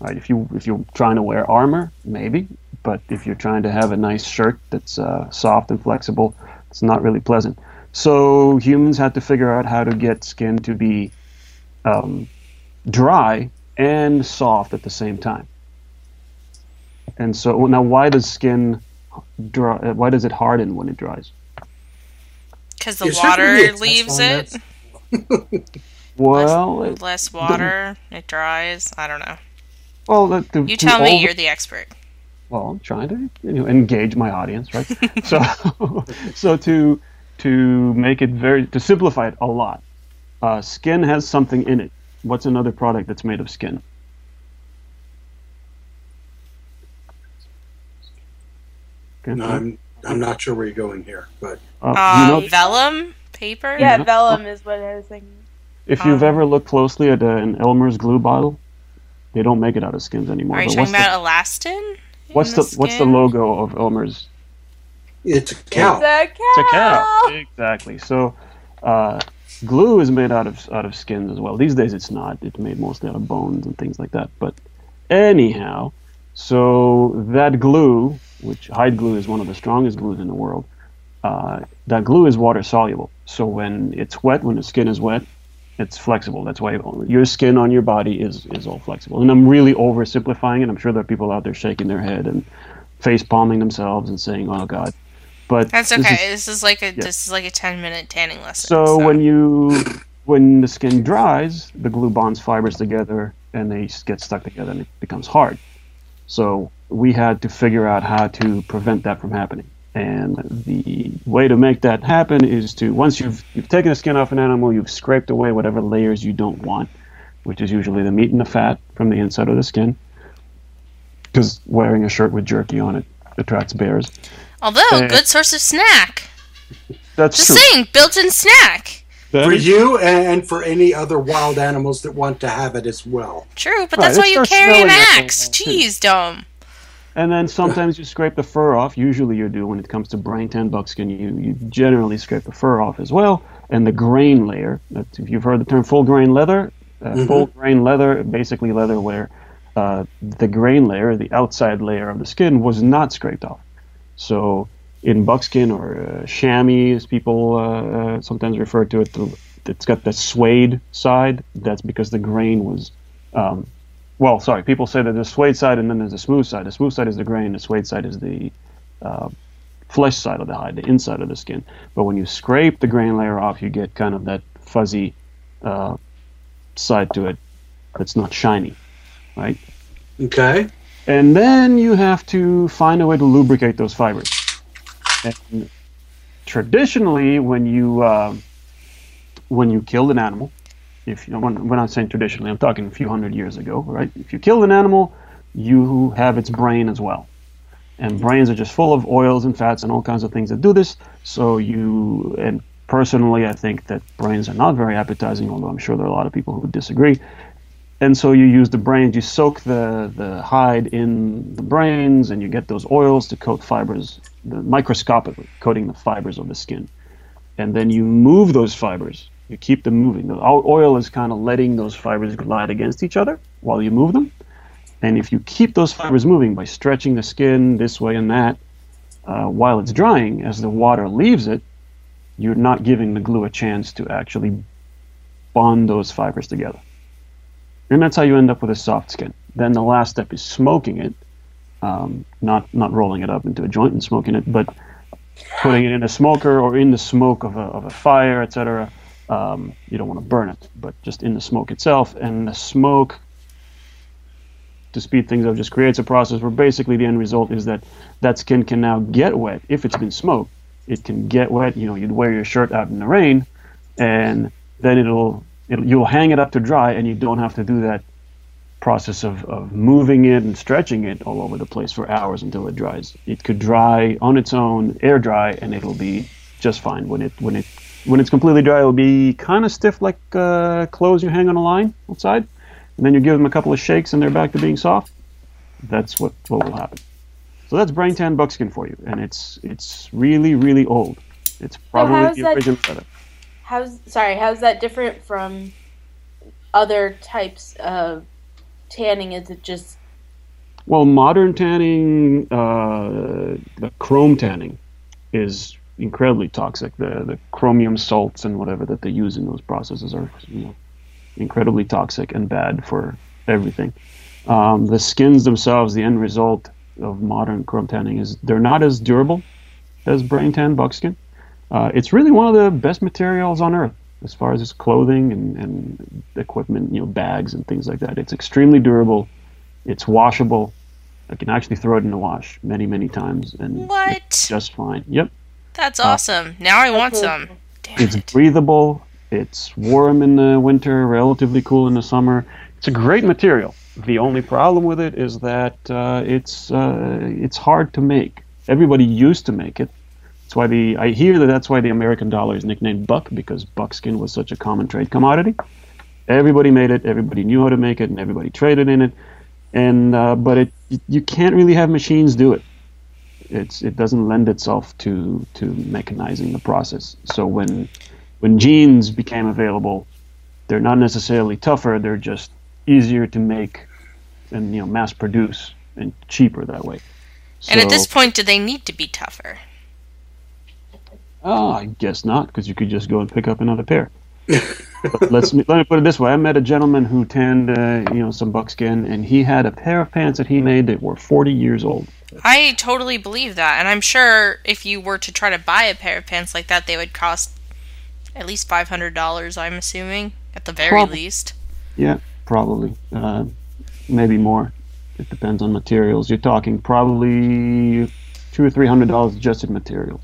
Right? If you if you're trying to wear armor, maybe, but if you're trying to have a nice shirt that's uh, soft and flexible, it's not really pleasant. So humans had to figure out how to get skin to be um, dry and soft at the same time. And so now, why does skin dry? uh, Why does it harden when it dries? Because the Is there be water leaves it. Well, it- Less water, it dries. I don't know. Well, the, the, You tell me, over- you're the expert. Well, I'm trying to you know engage my audience, right? so, so to to make it very to simplify it a lot, uh, skin has something in it. What's another product that's made of skin? Okay, No, I'm I'm not sure where you're going here, but uh, Uh, you know, vellum paper. Yeah, Yeah. vellum is what I was thinking. if you've um, ever looked closely at uh, an Elmer's glue bottle, they don't make it out of skins anymore. Are you but talking what's about elastin? what's in the what's the logo of Elmer's it's a cow. It's a cow. It's a cow. Exactly. So, uh, glue is made out of out of skins as well. These days, it's not. It's made mostly out of bones and things like that. But anyhow, so that glue, which hide glue is one of the strongest glues in the world, uh, that glue is water soluble. So when it's wet, when the skin is wet, It's flexible. That's why your skin on your body is is all flexible. And I'm really oversimplifying it. I'm sure there are people out there shaking their head and face palming themselves and saying, "Oh God." But That's this okay. is- This is like a this is like a ten minute tanning lesson. so when you when the skin dries, the glue bonds fibers together and they get stuck together and it becomes hard. So we had to figure out how to prevent that from happening. And the way to make that happen is to once you've you've taken the skin off an animal, you've scraped away whatever layers you don't want, which is usually the meat and the fat from the inside of the skin. Because wearing a shirt with jerky on it attracts bears. Although Uh, good source of snack. That's Just true. saying, built-in snack. For you and for any other wild animals that want to have it as well. True, but Right, that's why you carry an smelling like a- axe. Jeez, Dome. And then sometimes you scrape the fur off. Usually you do when it comes to brain tan buckskin. You, you generally scrape the fur off as well. And the grain layer. That's, if you've heard the term full grain leather, uh, Mhm. full grain leather, basically leather where uh, the grain layer, the outside layer of the skin, was not scraped off. So in buckskin or uh, chamois, as people uh, uh, sometimes refer to it, the, it's got the suede side. That's because the grain was um, well, sorry, people say that there's suede side and then there's a smooth side. The smooth side is the grain, the suede side is the uh, flesh side of the hide, the inside of the skin. But when you scrape the grain layer off, you get kind of that fuzzy uh, side to it that's not shiny, right? Okay. And then you have to find a way to lubricate those fibers. And traditionally, when you uh, when you killed an animal, if you know, when, when I'm saying traditionally, I'm talking a few hundred years ago, right? If you killed an animal, you have its brain as well. And brains are just full of oils and fats and all kinds of things that do this. So you, and personally, I think that brains are not very appetizing, although I'm sure there are a lot of people who would disagree. And so you use the brains, you soak the, the hide in the brains, and you get those oils to coat fibers, the, microscopically coating the fibers of the skin. And then you move those fibers. You keep them moving. The oil is kind of letting those fibers glide against each other while you move them. And if you keep those fibers moving by stretching the skin this way and that, uh, while it's drying, as the water leaves it, you're not giving the glue a chance to actually bond those fibers together. And that's how you end up with a soft skin. Then the last step is smoking it, um, not not rolling it up into a joint and smoking it, but putting it in a smoker or in the smoke of a, of a fire, etc. Um, you don't want to burn it, but just in the smoke itself. And the smoke, to speed things up, just creates a process where basically the end result is that that skin can now get wet. If it's been smoked, it can get wet. You know, you'd wear your shirt out in the rain, and then it'll, it'll you'll hang it up to dry, and you don't have to do that process of, of moving it and stretching it all over the place for hours until it dries. It could dry on its own, air dry, and it'll be just fine. When it when it when it's completely dry, it'll be kind of stiff like uh, clothes you hang on a line outside, and then you give them a couple of shakes and they're back to being soft. That's what what will happen. So that's brain tan buckskin for you, and it's it's really really old. It's probably how's the that- original leather. How's sorry? How's that different from other types of tanning? Is it just Well, modern tanning, uh, the chrome tanning, is incredibly toxic. The the chromium salts and whatever that they use in those processes are you know, incredibly toxic and bad for everything. Um, the skins themselves, the end result of modern chrome tanning is they're not as durable as brain tan buckskin. Uh, it's really one of the best materials on earth as far as its clothing and, and equipment, you know, bags and things like that. It's extremely durable. It's washable. I can actually throw it in the wash many, many times, and What? it's just fine. Yep. That's Uh, awesome. Now I want some. It's breathable. It's warm in the winter, relatively cool in the summer. It's a great material. The only problem with it is that uh, it's uh, it's hard to make. Everybody used to make it. That's why the I hear that that's why the American dollar is nicknamed buck because buckskin was such a common trade commodity. Everybody made it. Everybody knew how to make it, and everybody traded in it. And uh, but it you can't really have machines do it it's it doesn't lend itself to to mechanizing the process. So when when jeans became available, they're not necessarily tougher. They're just easier to make and you know mass produce and cheaper that way. and at this point, do they need to be tougher? Oh, I guess not, because you could just go and pick up another pair. Let's let me put it this way: I met a gentleman who tanned, uh, you know, some buckskin, and he had a pair of pants that he made that were 40 years old. I totally believe that, and I'm sure if you were to try to buy a pair of pants like that, they would cost at least five hundred dollars. I'm assuming, at the very Prob- least. Yeah, probably, uh, maybe more. It depends on materials. You're talking probably two or three hundred dollars just in materials.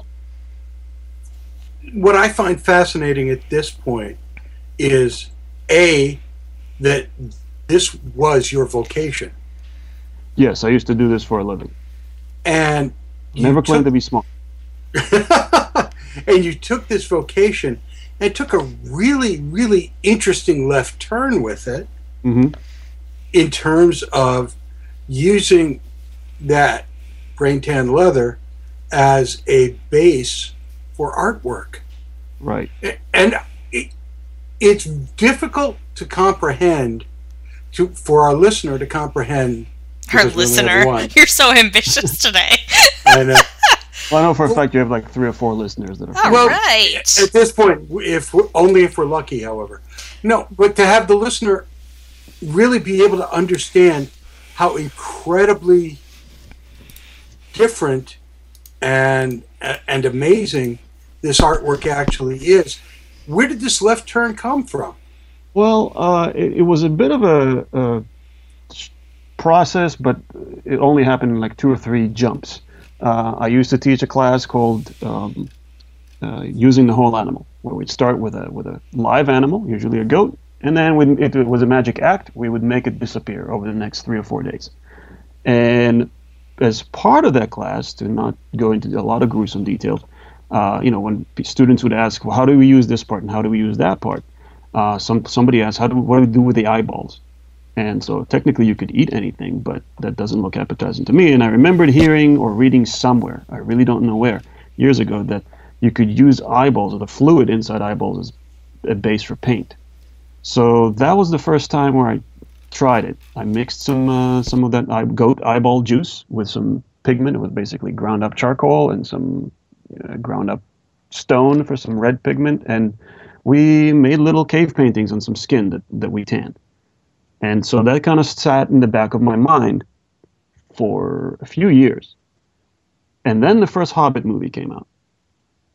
What I find fascinating at this point is a that this was your vocation, Yes, I used to do this for a living. and Never claimed took- to be smart. and you took this vocation and took a really, really interesting left turn with it hmm in terms of using that brain tan leather as a base for artwork. Right. and it, it's difficult to comprehend to for our listener to comprehend Our because we only have listener, you're so ambitious today. I know. Well, I know for a fact you have like three or four listeners that are. All Well, right. at this point if only if we're lucky however no but to have the listener really be able to understand how incredibly different and and amazing this artwork actually is where did this left turn come from Well, uh, it, it was a bit of a process, but it only happened in like two or three jumps. Uh, I used to teach a class called um, uh, "Using the Whole Animal," where we'd start with a with a live animal, usually a goat, and then when it was a magic act, we would make it disappear over the next three or four days. And as part of that class, to not go into a lot of gruesome details, uh, you know, when students would ask, well, how do we use this part and how do we use that part? Uh, some somebody asked, how do what do we do with the eyeballs? And so technically you could eat anything, but that doesn't look appetizing to me. And I remembered hearing or reading somewhere, I really don't know where, years ago, that you could use eyeballs or the fluid inside eyeballs as a base for paint. So that was the first time where I tried it. I mixed some uh, some of that goat eyeball juice with some pigment. It was basically ground up charcoal and some uh, ground up stone for some red pigment, and we made little cave paintings on some skin that, that we tanned. And so that kind of sat in the back of my mind for a few years. And then the first Hobbit movie came out.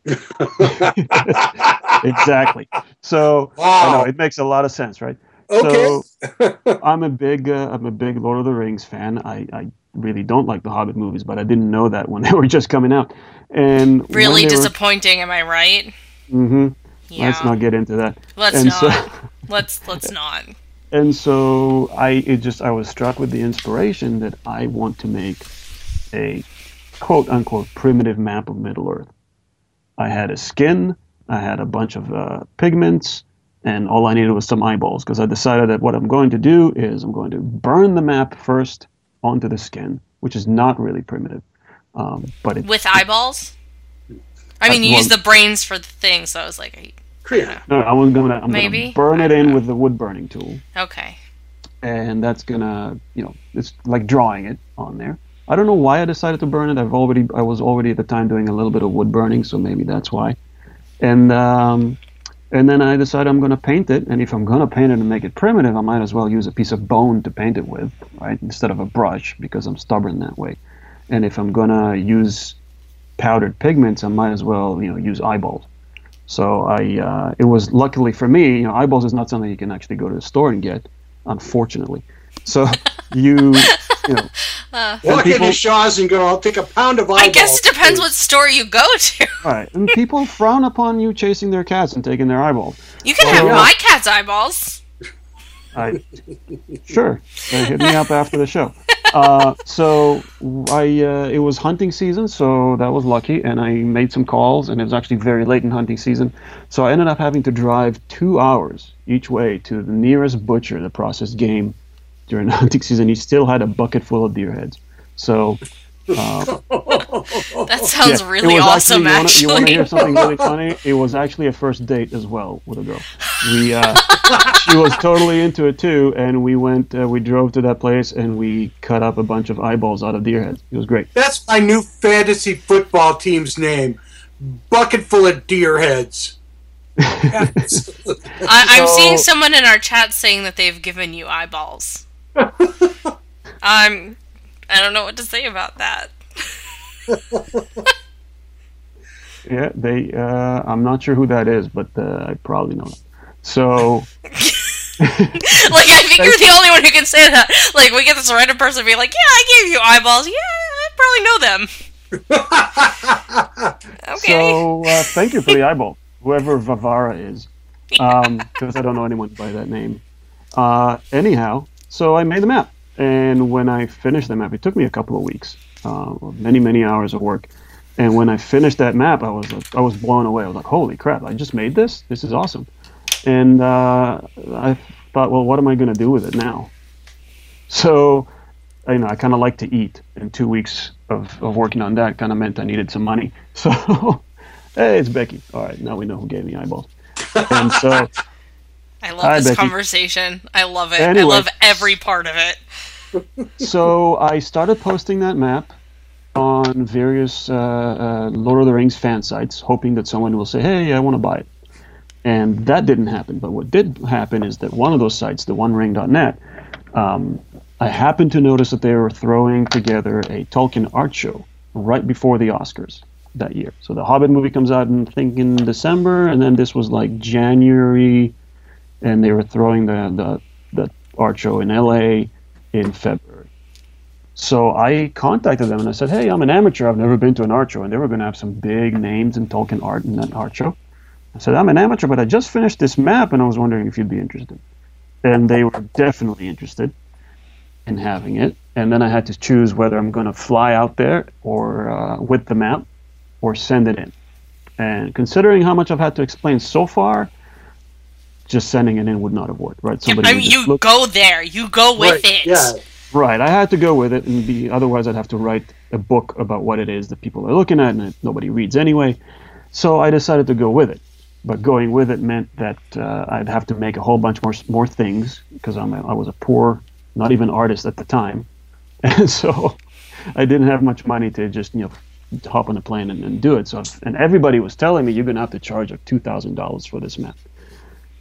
exactly. So I know Wow. it makes a lot of sense, right? Okay. So I'm a big uh, I'm a big Lord of the Rings fan. I, I really don't like the Hobbit movies, but I didn't know that when they were just coming out. And really disappointing, am I right? Mm-hmm. Yeah. Let's not get into that. Let's and not. So, let's let's not. and so I it just I was struck with the inspiration that I want to make a quote unquote primitive map of Middle Earth. I had a skin, I had a bunch of uh, pigments, and all I needed was some eyeballs because I decided that what I'm going to do is I'm going to burn the map first onto the skin, which is not really primitive, um, but it, With eyeballs? I mean, you well- use the brains for the thing, so I was like, I- Yeah. no, I was gonna I'm Maybe? gonna burn it in with the wood burning tool. okay. and that's gonna you know it's like drawing it on there i don't know why i decided to burn it i've already i was already at the time doing a little bit of wood burning so maybe that's why and um and then i decide i'm going to paint it and if i'm going to paint it and make it primitive i might as well use a piece of bone to paint it with right instead of a brush because i'm stubborn that way and if i'm going to use powdered pigments i might as well you know use eyeballs so I, uh, it was luckily for me, you know, eyeballs is not something you can actually go to the store and get, unfortunately. So you, you know, Walk people- into Shaw's and go, I'll take a pound of eyeballs. I guess it depends please." what store you go to. Right. and people frown upon you chasing their cats and taking their eyeballs. You can Oh, have yeah. my cat's eyeballs. I, sure, they hit me up after the show. Uh, so I, uh, it was hunting season, so that was lucky, and I made some calls, and it was actually very late in hunting season, so I ended up having to drive two hours each way to the nearest butcher to process game during the hunting season. He still had a bucket full of deer heads, so. Uh, That sounds yeah, really awesome, actually. You wanna, you wanna hear something really funny? It was actually a first date as well with a girl. We, uh, she was totally into it too, and we went. Uh, we drove to that place and we cut up a bunch of eyeballs out of deer heads. It was great. That's my new fantasy football team's name. Bucket full of deer heads. I, I'm So- seeing someone in our chat saying that they've given you eyeballs. I'm. I don't know what to say about that. Yeah, they. Uh, I'm not sure who that is, but uh, I probably know. It. So like I think you're the only one who can say that. Like we get this random person being like, "Yeah, I gave you eyeballs. Yeah, I probably know them." okay. So uh, thank you for the eyeball, whoever Vavara is, because I don't know anyone by that name. Uh, anyhow, so I made the map, and when I finished the map, it took me a couple of weeks, uh, many many hours of work. And when I finished that map, I was I was blown away. I was like, "Holy crap! I just made this. This is awesome!" And uh, I thought, well, what am I going to do with it now? So, you know, I kind of like to eat, and two weeks of, of working on that kind of meant I needed some money. So, hey, it's Becky. All right, now we know who gave me eyeballs. And so, I love Hi, this Becky. conversation. I love it. I love every part of it. so I started posting that map on various uh, uh, Lord of the Rings fan sites, hoping that someone will say, "Hey, I want to buy it." And that didn't happen. But what did happen is that one of those sites, the OneRing.net, um, I happened to notice that they were throwing together a Tolkien art show right before the Oscars that year. So the Hobbit movie comes out, in, I think, in December, and then this was like January, and they were throwing the the, the art show in LA in February. So I contacted them and I said, "Hey, I'm an amateur. I've never been to an art show, and they were going to have some big names in Tolkien art in that art show." I said, "I'm an amateur, but I just finished this map, and I was wondering if you'd be interested." And they were definitely interested in having it. And then I had to choose whether I'm going to fly out there or uh, with the map or send it in. And considering how much I've had to explain so far, just sending it in would not have worked, right? Somebody I mean, you look- go there. You go with Right, it. yeah. Right, I had to go with it, and be otherwise I'd have to write a book about what it is that people are looking at, and it- nobody reads anyway. So I decided to go with it. But going with it meant that uh, I'd have to make a whole bunch more more things because I'm a, I was a poor, not even artist at the time, and so I didn't have much money to just you know hop on a plane and, and do it. So and everybody was telling me you're gonna have to charge like two thousand dollars for this map.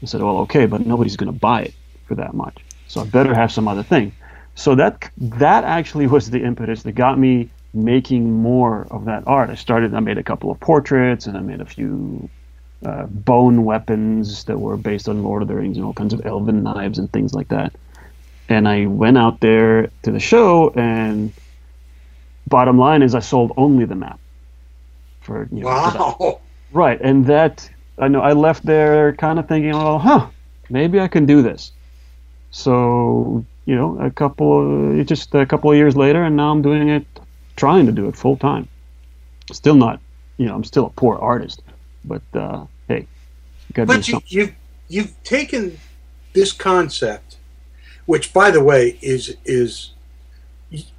I said, well, okay, but nobody's gonna buy it for that much, so I better have some other thing. So that that actually was the impetus that got me making more of that art. I started. I made a couple of portraits, and I made a few uh, bone weapons that were based on Lord of the Rings and all kinds of elven knives and things like that. And I went out there to the show, and bottom line is I sold only the map. For you know, for. Wow. Right, and that I know I left there kind of thinking, well, huh, maybe I can do this. So you know, a couple, of, just a couple of years later, and now I'm doing it, trying to do it full time. Still not, you know, I'm still a poor artist, but uh, hey, got to do But you, you've you've taken this concept, which, by the way, is is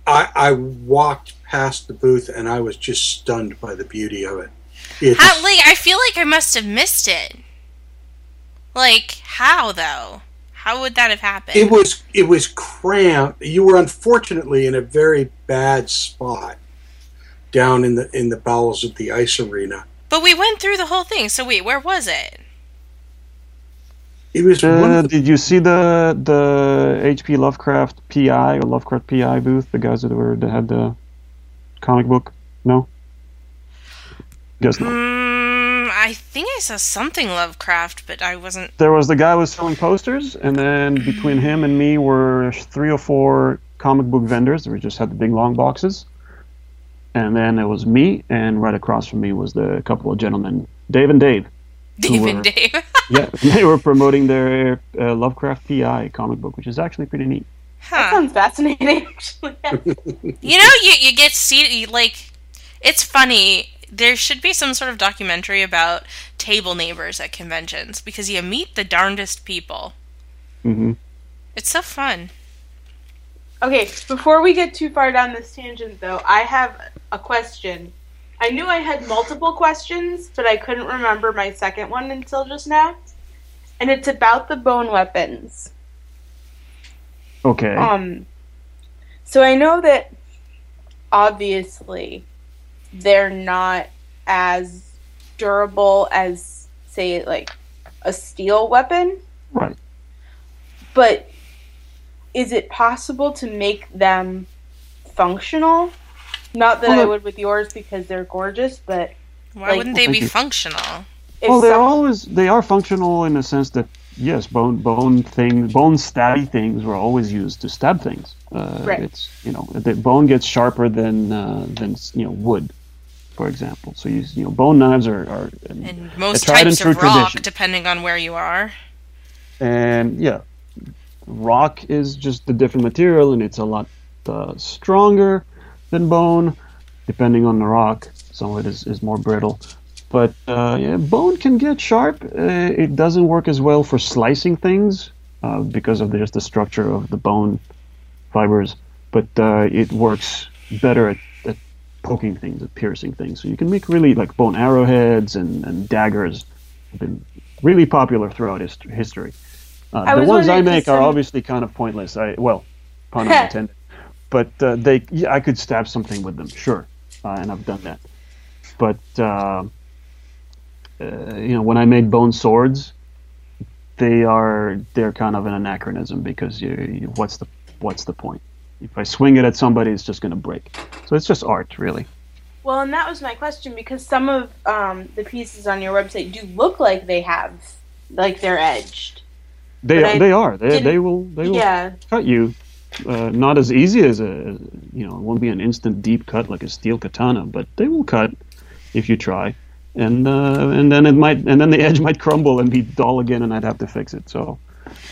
I, I walked past the booth and I was just stunned by the beauty of it. It's, How, like, I feel like I must have missed it. Like, how though? How would that have happened? it was it was cramped. You were unfortunately in a very bad spot down in the in the bowels of the ice arena. but we went through the whole thing. So wait, where was it? It was Uh, of the, did you see the the HP Lovecraft PI or Lovecraft PI booth? The guys that were that had the comic book? No. Guess not. Mm, I think I saw something Lovecraft, but I wasn't. There was the guy who was selling posters, and then between him and me were three or four comic book vendors. We just had the big long boxes, and then it was me, and right across from me was the couple of gentlemen, Dave and Dave. Dave were- and Dave. Yeah, they were promoting their uh, Lovecraft PI comic book, which is actually pretty neat. That sounds fascinating, actually. You know, you you get see like, it's funny. There should be some sort of documentary about table neighbors at conventions because you meet the darndest people. hmm It's so fun. Okay, before we get too far down this tangent, though, I have a question. I knew I had multiple questions, but I couldn't remember my second one until just now. And it's about the bone weapons. Okay. Um, so I know that obviously they're not as durable as, say, like a steel weapon, Right. but is it possible to make them functional? Not that Well, I would with yours because they're gorgeous, but Why Like- wouldn't they be you. functional? if well, they're some- always they are functional in the sense that yes, bone bone things, bone stabby things were always used to stab things. Uh, Right. It's you know the bone gets sharper than uh, than you know wood, for example. So you you know bone knives are, are And most tried and types true of rock, tradition. depending on where you are. and yeah, rock is just a different material, and it's a lot uh, stronger than bone, depending on the rock. Some of it is, is more brittle, but uh, yeah, bone can get sharp. Uh, it doesn't work as well for slicing things uh, because of just the structure of the bone fibers, but uh, it works better at poking things, at piercing things. So you can make really like bone arrowheads and, and daggers. Have been really popular throughout hist- history. Uh, the ones I make are obviously kind of pointless. I well, pun unintended. But uh, they, yeah, I could stab something with them, sure, uh, and I've done that. But uh, uh, you know, when I made bone swords, they are they're kind of an anachronism because you, you, what's the what's the point? If I swing it at somebody, it's just going to break. So it's just art, really. Well, and that was my question because some of um, the pieces on your website do look like they have, like they're edged. They I they are they, they will they will Yeah. cut you. Uh, not as easy as a you know it won't be an instant deep cut like a steel katana, but they will cut if you try. And uh, and then it might and then the edge might crumble and be dull again, and I'd have to fix it. So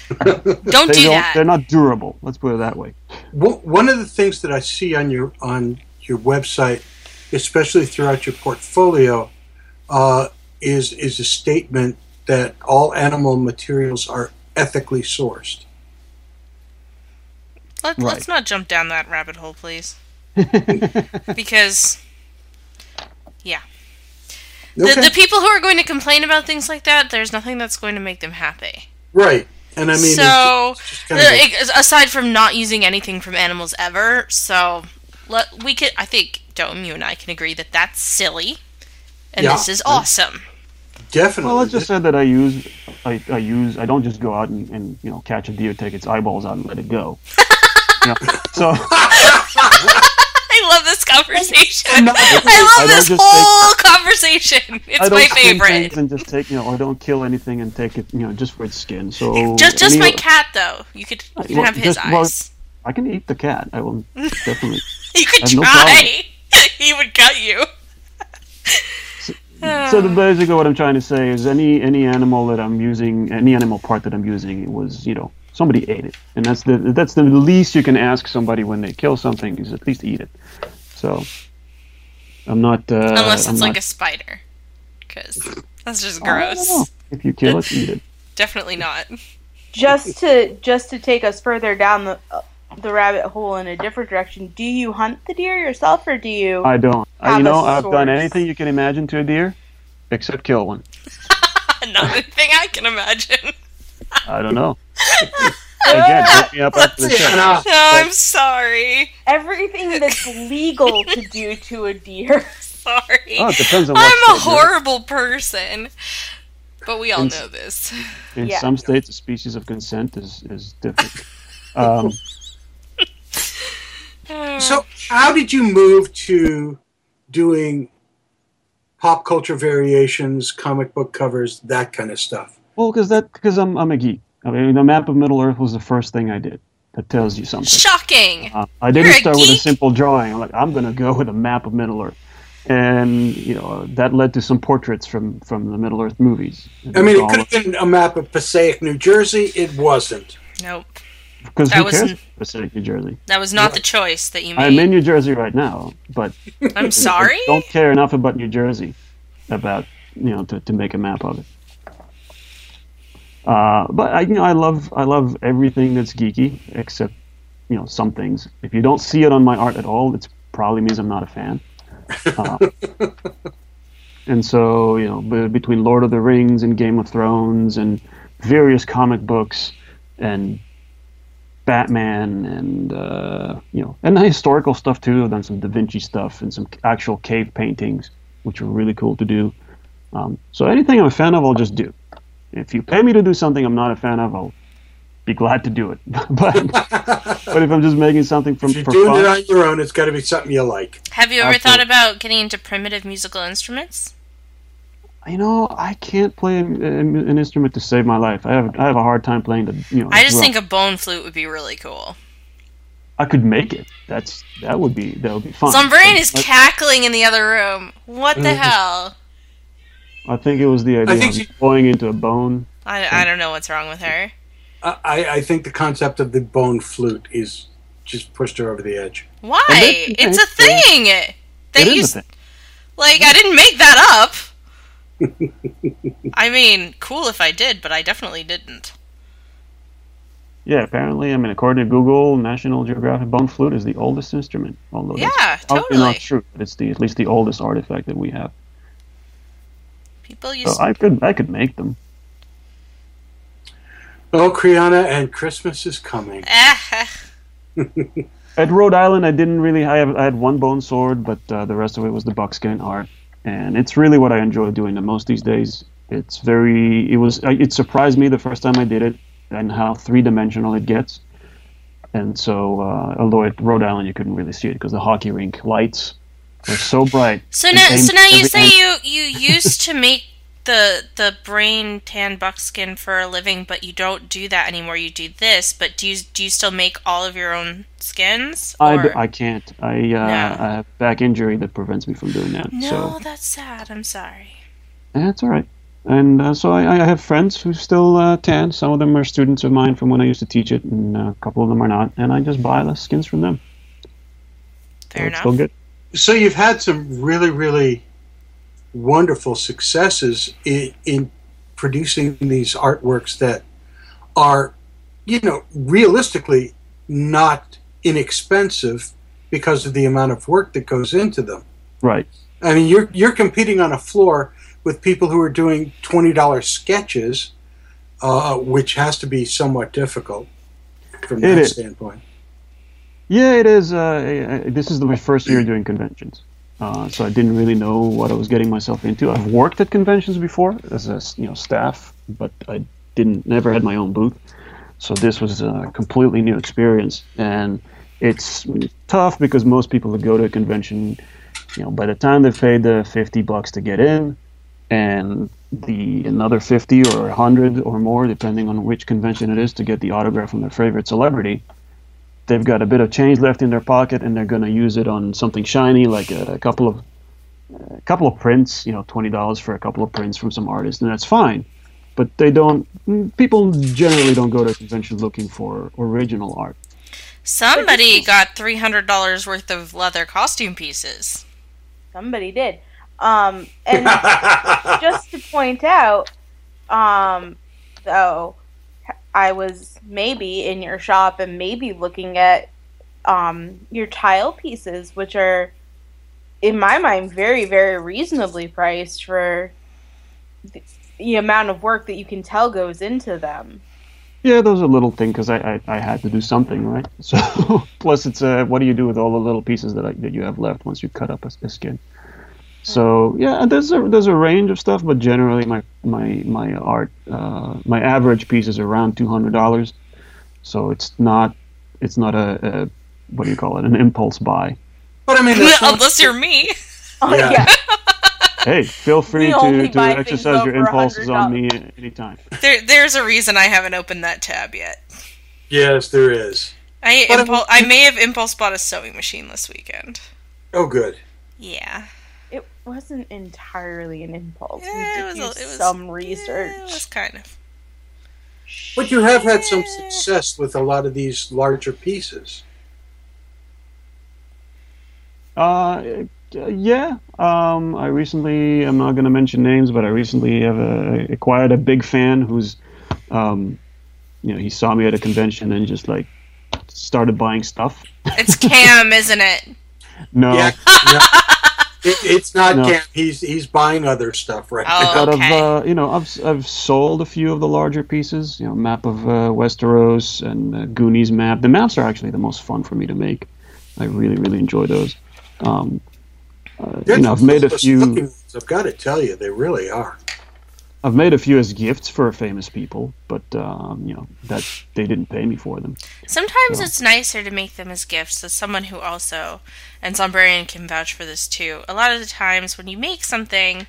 Don't they do don't, that. They're not durable. Let's put it that way. One one of the things that I see on your on your website, especially throughout your portfolio, uh, is is a statement that all animal materials are ethically sourced. Let, Right. Let's not jump down that rabbit hole, please. because, yeah. The, the people who are going to complain about things like that, there's nothing that's going to make them happy. Right, and I mean, so, it's just kind of uh, aside from not using anything from animals ever, so let we could. I think Dome, you and I can agree that that's silly, and Yeah. this is awesome. definitely. Well, let's just say that I use I, I use I don't just go out and, and you know catch a deer, take its eyeballs out, and let it go. You know, so I love this conversation. not- I I love don't this whole conversation. It's I don't my favorite. and just take you know, or don't kill anything and take it you know just for its skin. So Just, just any- my cat, though. You could, you can Well, have his just- well, eyes. I can eat the cat. I will definitely. You could I have no try. he would cut you. so the, basically, what I'm trying to say is any any animal that I'm using, any animal part that I'm using, it was you know somebody ate it, and that's the that's the least you can ask somebody when they kill something is at least eat it. So I'm not. Uh, Unless I'm it's like not- a spider. Because that's just I don't know. gross. If you kill it, eat it. Definitely not. just to just to take us further down the uh, the rabbit hole in a different direction. Do you hunt the deer yourself, or do you? I don't. I, Have you know, I've done anything you can imagine to a deer, except kill one. not a thing I can imagine. I don't know. Again, hit me up after the show. Anna. No, I'm sorry. Everything that's legal to do to a deer. Sorry. Oh, it depends on what I'm a state horrible person. But we all In- know this. In Yeah. some states, a species of consent is is different. Um, So, how did you move to doing pop culture variations, comic book covers, that kind of stuff? Well, because that because I'm I'm a geek. I mean, the map of Middle Earth was the first thing I did. That tells you something. Shocking. Uh, I didn't You're a start with a simple drawing. I'm like, I'm gonna go with a map of Middle Earth, and you know that led to some portraits from from the Middle Earth movies. I mean, it could have been a map of Passaic, New Jersey. It wasn't. Nope. because that who was cares? n- Pacific, New Jersey. That was not the choice that you made. I'm in New Jersey right now, but I'm sorry? I don't care enough about New Jersey about you know to, to make a map of it. Uh, but I, you know, I love I love everything that's geeky except you know some things. If you don't see it on my art at all, it probably means I'm not a fan. Uh, and so you know, be- between Lord of the Rings and Game of Thrones and various comic books and Batman and uh, you know, and the historical stuff too. I've done some Da Vinci stuff and some actual cave paintings, which are really cool to do. Um, so anything I'm a fan of, I'll just do. If you pay me to do something I'm not a fan of, I'll be glad to do it. but but if I'm just making something from If you're for doing fun, it on your own, it's got to be something you like. Have you ever Absolutely. thought about getting into primitive musical instruments? you know, I can't play an, an instrument to save my life. I have I have a hard time playing the you know. I just think a bone flute would be really cool. I could make it. That's that would be that would be fun. Some brain is cackling in the other room. What the Mhm. hell? I think it was the idea think of she- going into a bone. I, I don't know what's wrong with her. I, I I think the concept of the bone flute is just pushed her over the edge. Why? And It's a okay, thing. It They is a used thing. like I didn't make that up. I mean, cool if I did, but I definitely didn't. Yeah, apparently, I mean, according to Google, National Geographic bone flute is the oldest instrument. Although that's Yeah, probably totally. not true, but it's the at least the oldest artifact that we have. People So used I could I could make them. Oh, Kriana, and Christmas is coming. Ah, At Rhode Island, I didn't really. I, have, I had one bone sword, but uh, the rest of it was the buckskin art, and it's really what I enjoy doing the most these days. It's very. It was. uh, It surprised me the first time I did it, and how three dimensional it gets. And so, uh, although at Rhode Island you couldn't really see it because the hockey rink lights were so bright. So now, so now you say you you used to make the the brain tan buckskin for a living, but you don't do that anymore. You do this, but do you do you still make all of your own skins? I, Or- d- I can't. I uh, No. I have back injury that prevents me from doing that. no, So that's sad. I'm sorry. that's all right. And uh, so I, I have friends who still uh, tan. Some of them are students of mine from when I used to teach it, and a couple of them are not. And I just buy the skins from them. Fair So it's enough. still good. So you've had some really, really wonderful successes in, in producing these artworks that are, you know, realistically not inexpensive because of the amount of work that goes into them. Right. I mean, you're you're competing on a floor with people who are doing twenty dollars sketches, uh, which has to be somewhat difficult from It that is. standpoint. Yeah, it is. Uh, this is my first year doing conventions, uh, so I didn't really know what I was getting myself into. I've worked at conventions before as a you know staff, but I didn't never had my own booth. So this was a completely new experience, and it's tough because most people that go to a convention, you know, by the time they've paid the fifty bucks to get in, and the another fifty or hundred or more, depending on which convention it is, to get the autograph from their favorite celebrity they've got a bit of change left in their pocket and they're going to use it on something shiny like a, a couple of a couple of prints you know $20 for a couple of prints from some artist and that's fine but they don't mm, people generally don't go to conventions looking for original art Somebody got three hundred dollars worth of leather costume pieces. Somebody did. Um, and just to point out, um, though, I was maybe in your shop and maybe looking at um, your tile pieces, which are, in my mind, very, very reasonably priced for the, amount of work that you can tell goes into them. yeah those are little thing because I, I, I had to do something right so plus it's what do you do with all the little pieces that, I, that you have left once you cut up a, a skin so yeah there's a there's a range of stuff but generally my my my art uh, my average piece is around two hundred dollars so it's not it's not a, a what do you call it an impulse buy But I mean, Unless you're me. Oh Yeah. yeah, hey feel free We to, to exercise your impulses on $100. me anytime There, there's a reason I haven't opened that tab yet. yes, there is. I But I impul- I may have impulse bought a sewing machine this weekend. Oh, good. Yeah, it wasn't entirely an impulse. Yeah, we it was do it was- some research. it was kind of. But you have had some success with a lot of these larger pieces. Uh, yeah. Um, I recently, I'm not going to mention names, but I recently have uh acquired a big fan who's, um, you know, he saw me at a convention and just like started buying stuff. It's Cam, isn't it? No, Yeah, yeah. It, it's not No. Cam. He's he's buying other stuff right Oh, but okay. I've, uh, you know, I've I've sold a few of the larger pieces. You know, map of uh, Westeros and uh, Goonies map. The maps are actually the most fun for me to make. I really really enjoy those. Um, uh, you know, I've made a few. I've got to tell you, they really are. I've made a few as gifts for famous people, but um, you know that they didn't pay me for them. Sometimes So- it's nicer to make them as gifts. As someone who also, and Zombrarian can vouch for this too. A lot of the times when you make something,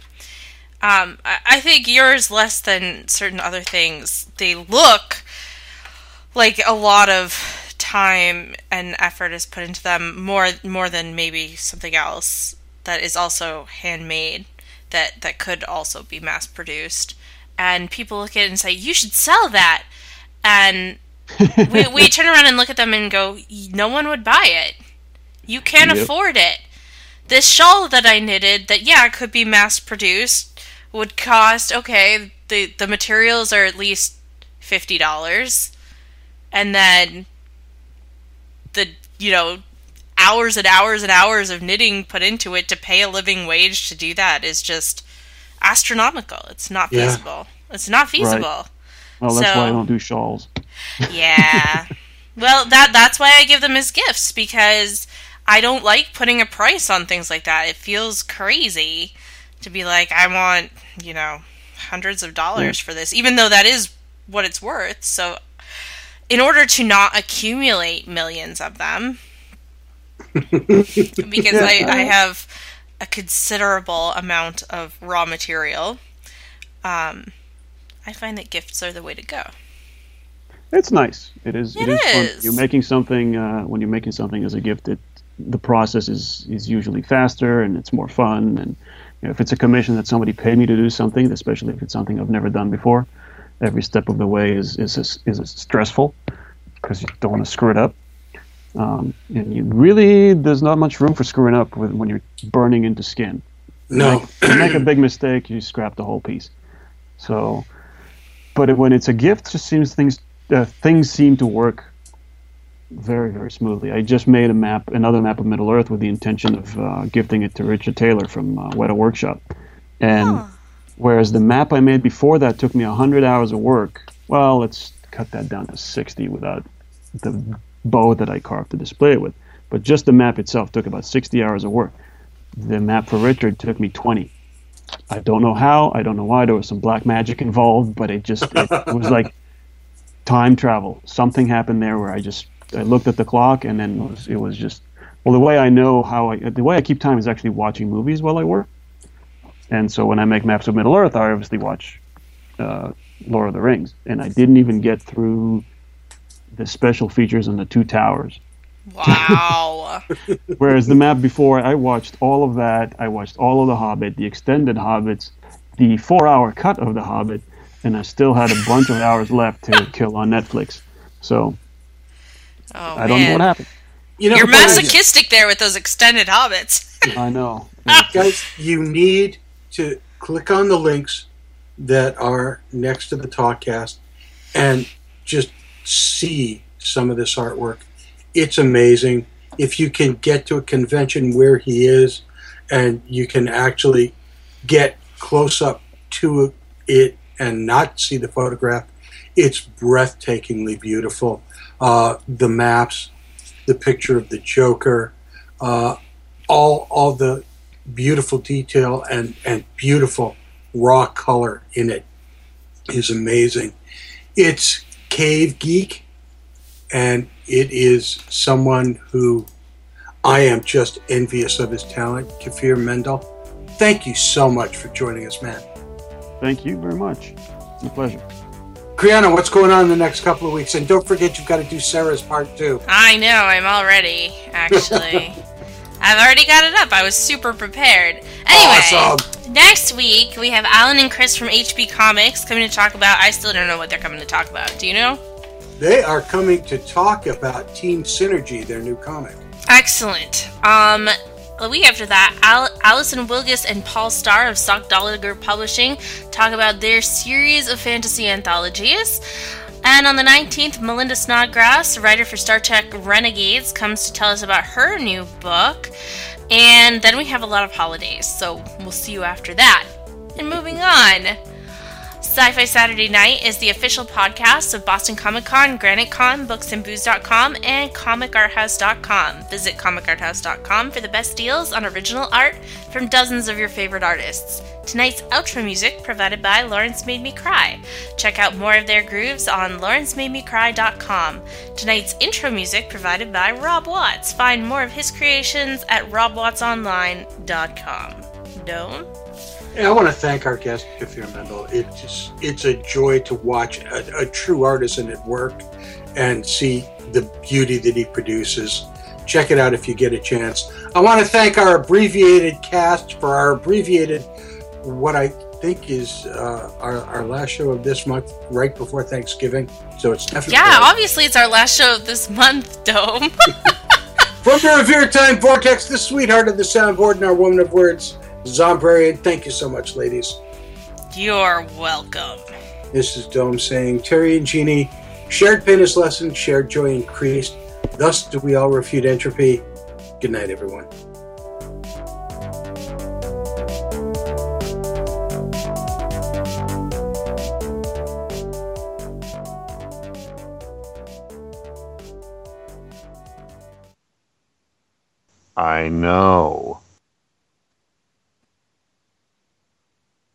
um, I, I think yours less than certain other things. They look like a lot of time and effort is put into them more more than maybe something else that is also handmade that that could also be mass produced and people look at it and say you should sell that. And we, we turn around and look at them and go no one would buy it. You can't Yep. afford it. This shawl that i knitted that yeah could be mass produced would cost okay the the materials are at least $50 and then the you know hours and hours and hours of knitting put into it to pay a living wage to do that is just astronomical it's not Yeah. feasible it's not feasible Well, that's why I don't do shawls. yeah. well, that that's why I give them as gifts because I don't like putting a price on things like that. It feels crazy to be like I want, you know, hundreds of dollars for this even though that is what it's worth. So in order to not accumulate millions of them because I, I have a considerable amount of raw material, um, I find that gifts are the way to go. It's nice. It is. It is fun. You're making something uh, when you're making something as a gift. It the process is is usually faster and it's more fun. And you know, if it's a commission that somebody paid me to do something, especially if it's something I've never done before, every step of the way is is is, is stressful because you don't want to screw it up. Um, and you really there's not much room for screwing up with, when you're burning into skin. You No. make, you make a big mistake, you scrap the whole piece. So, but it, when it's a gift, it just seems things uh, things seem to work very very smoothly. I just made a map, another map of Middle Earth, with the intention of uh, gifting it to Richard Taylor from uh, Weta Workshop, and whereas the map I made before that took me hundred hours of work, well, let's cut that down to sixty without the bow that I carved to display it with. But just the map itself took about sixty hours of work. The map for Richard took me twenty. I don't know how. I don't know why. There was some black magic involved, but it just it, it was like time travel. Something happened there where I just I looked at the clock and then it was, it was just well the way I know how I the way I keep time is actually watching movies while I work. And so when I make maps of Middle Earth, I obviously watch uh, Lord of the Rings, and I didn't even get through the special features on the two towers. Wow. Whereas the map before, I watched all of that. I watched all of The Hobbit, the extended Hobbits, the four-hour cut of The Hobbit, and I still had a bunch of hours left to kill on Netflix. So Oh, I don't know what happened. You know, You're guys- masochistic there with those extended hobbits. I know. guys, you need to click on the links that are next to the talkcast and just see some of this artwork. It's amazing. If you can get to a convention where he is and you can actually get close up to it and not see the photograph, it's breathtakingly beautiful. Uh, the maps, the picture of the Joker, uh, all all the beautiful detail and and beautiful raw color in it is amazing. It's Cave Geek, and it is someone who I am just envious of his talent, Kfir Mendel. Thank you so much for joining us, man. Thank you very much. It's a pleasure. Kriana, what's going on in the next couple of weeks? And don't forget, you've got to do Sarah's part too. I know, I'm already, actually. I've already got it up. I was super prepared. Anyway, Awesome. next week we have Alan and Chris from HB Comics coming to talk about. I still don't know what they're coming to talk about. Do you know? They are coming to talk about Team Synergy, their new comic. Excellent. Um, the week after that, Al- Alison Wilgus and Paul Starr of Sockdolager Publishing talk about their series of fantasy anthologies. And on the 19th, Melinda Snodgrass, writer for Star Trek Renegades, comes to tell us about her new book. And then we have a lot of holidays, so we'll see you after that. And moving on. Sci Fi Saturday Night is the official podcast of Boston Comic Con, Granite Con, BooksandBooze.com, and ComicArthouse.com. Visit ComicArthouse.com for the best deals on original art from dozens of your favorite artists. Tonight's outro music provided by Lawrence Made Me Cry. Check out more of their grooves on lawrencemademecry.com. Tonight's intro music provided by Rob Watts. Find more of his creations at robwattsonline.com. And I want to thank our guest, Kfir Mendel. It's it's a joy to watch a, a true artisan at work and see the beauty that he produces. Check it out if you get a chance. I want to thank our abbreviated cast for our abbreviated, what I think is uh, our, our last show of this month, right before Thanksgiving. So it's definitely Yeah, obviously it's our last show of this month, Dome. from the Revere Time Vortex, the sweetheart of the soundboard and our woman of words, Zombrarian. Thank you so much, ladies. You're welcome. This is Dome saying, Terry and Jeannie, shared pain is lessened, shared joy increased. Thus do we all refute entropy. Good night, everyone. I know.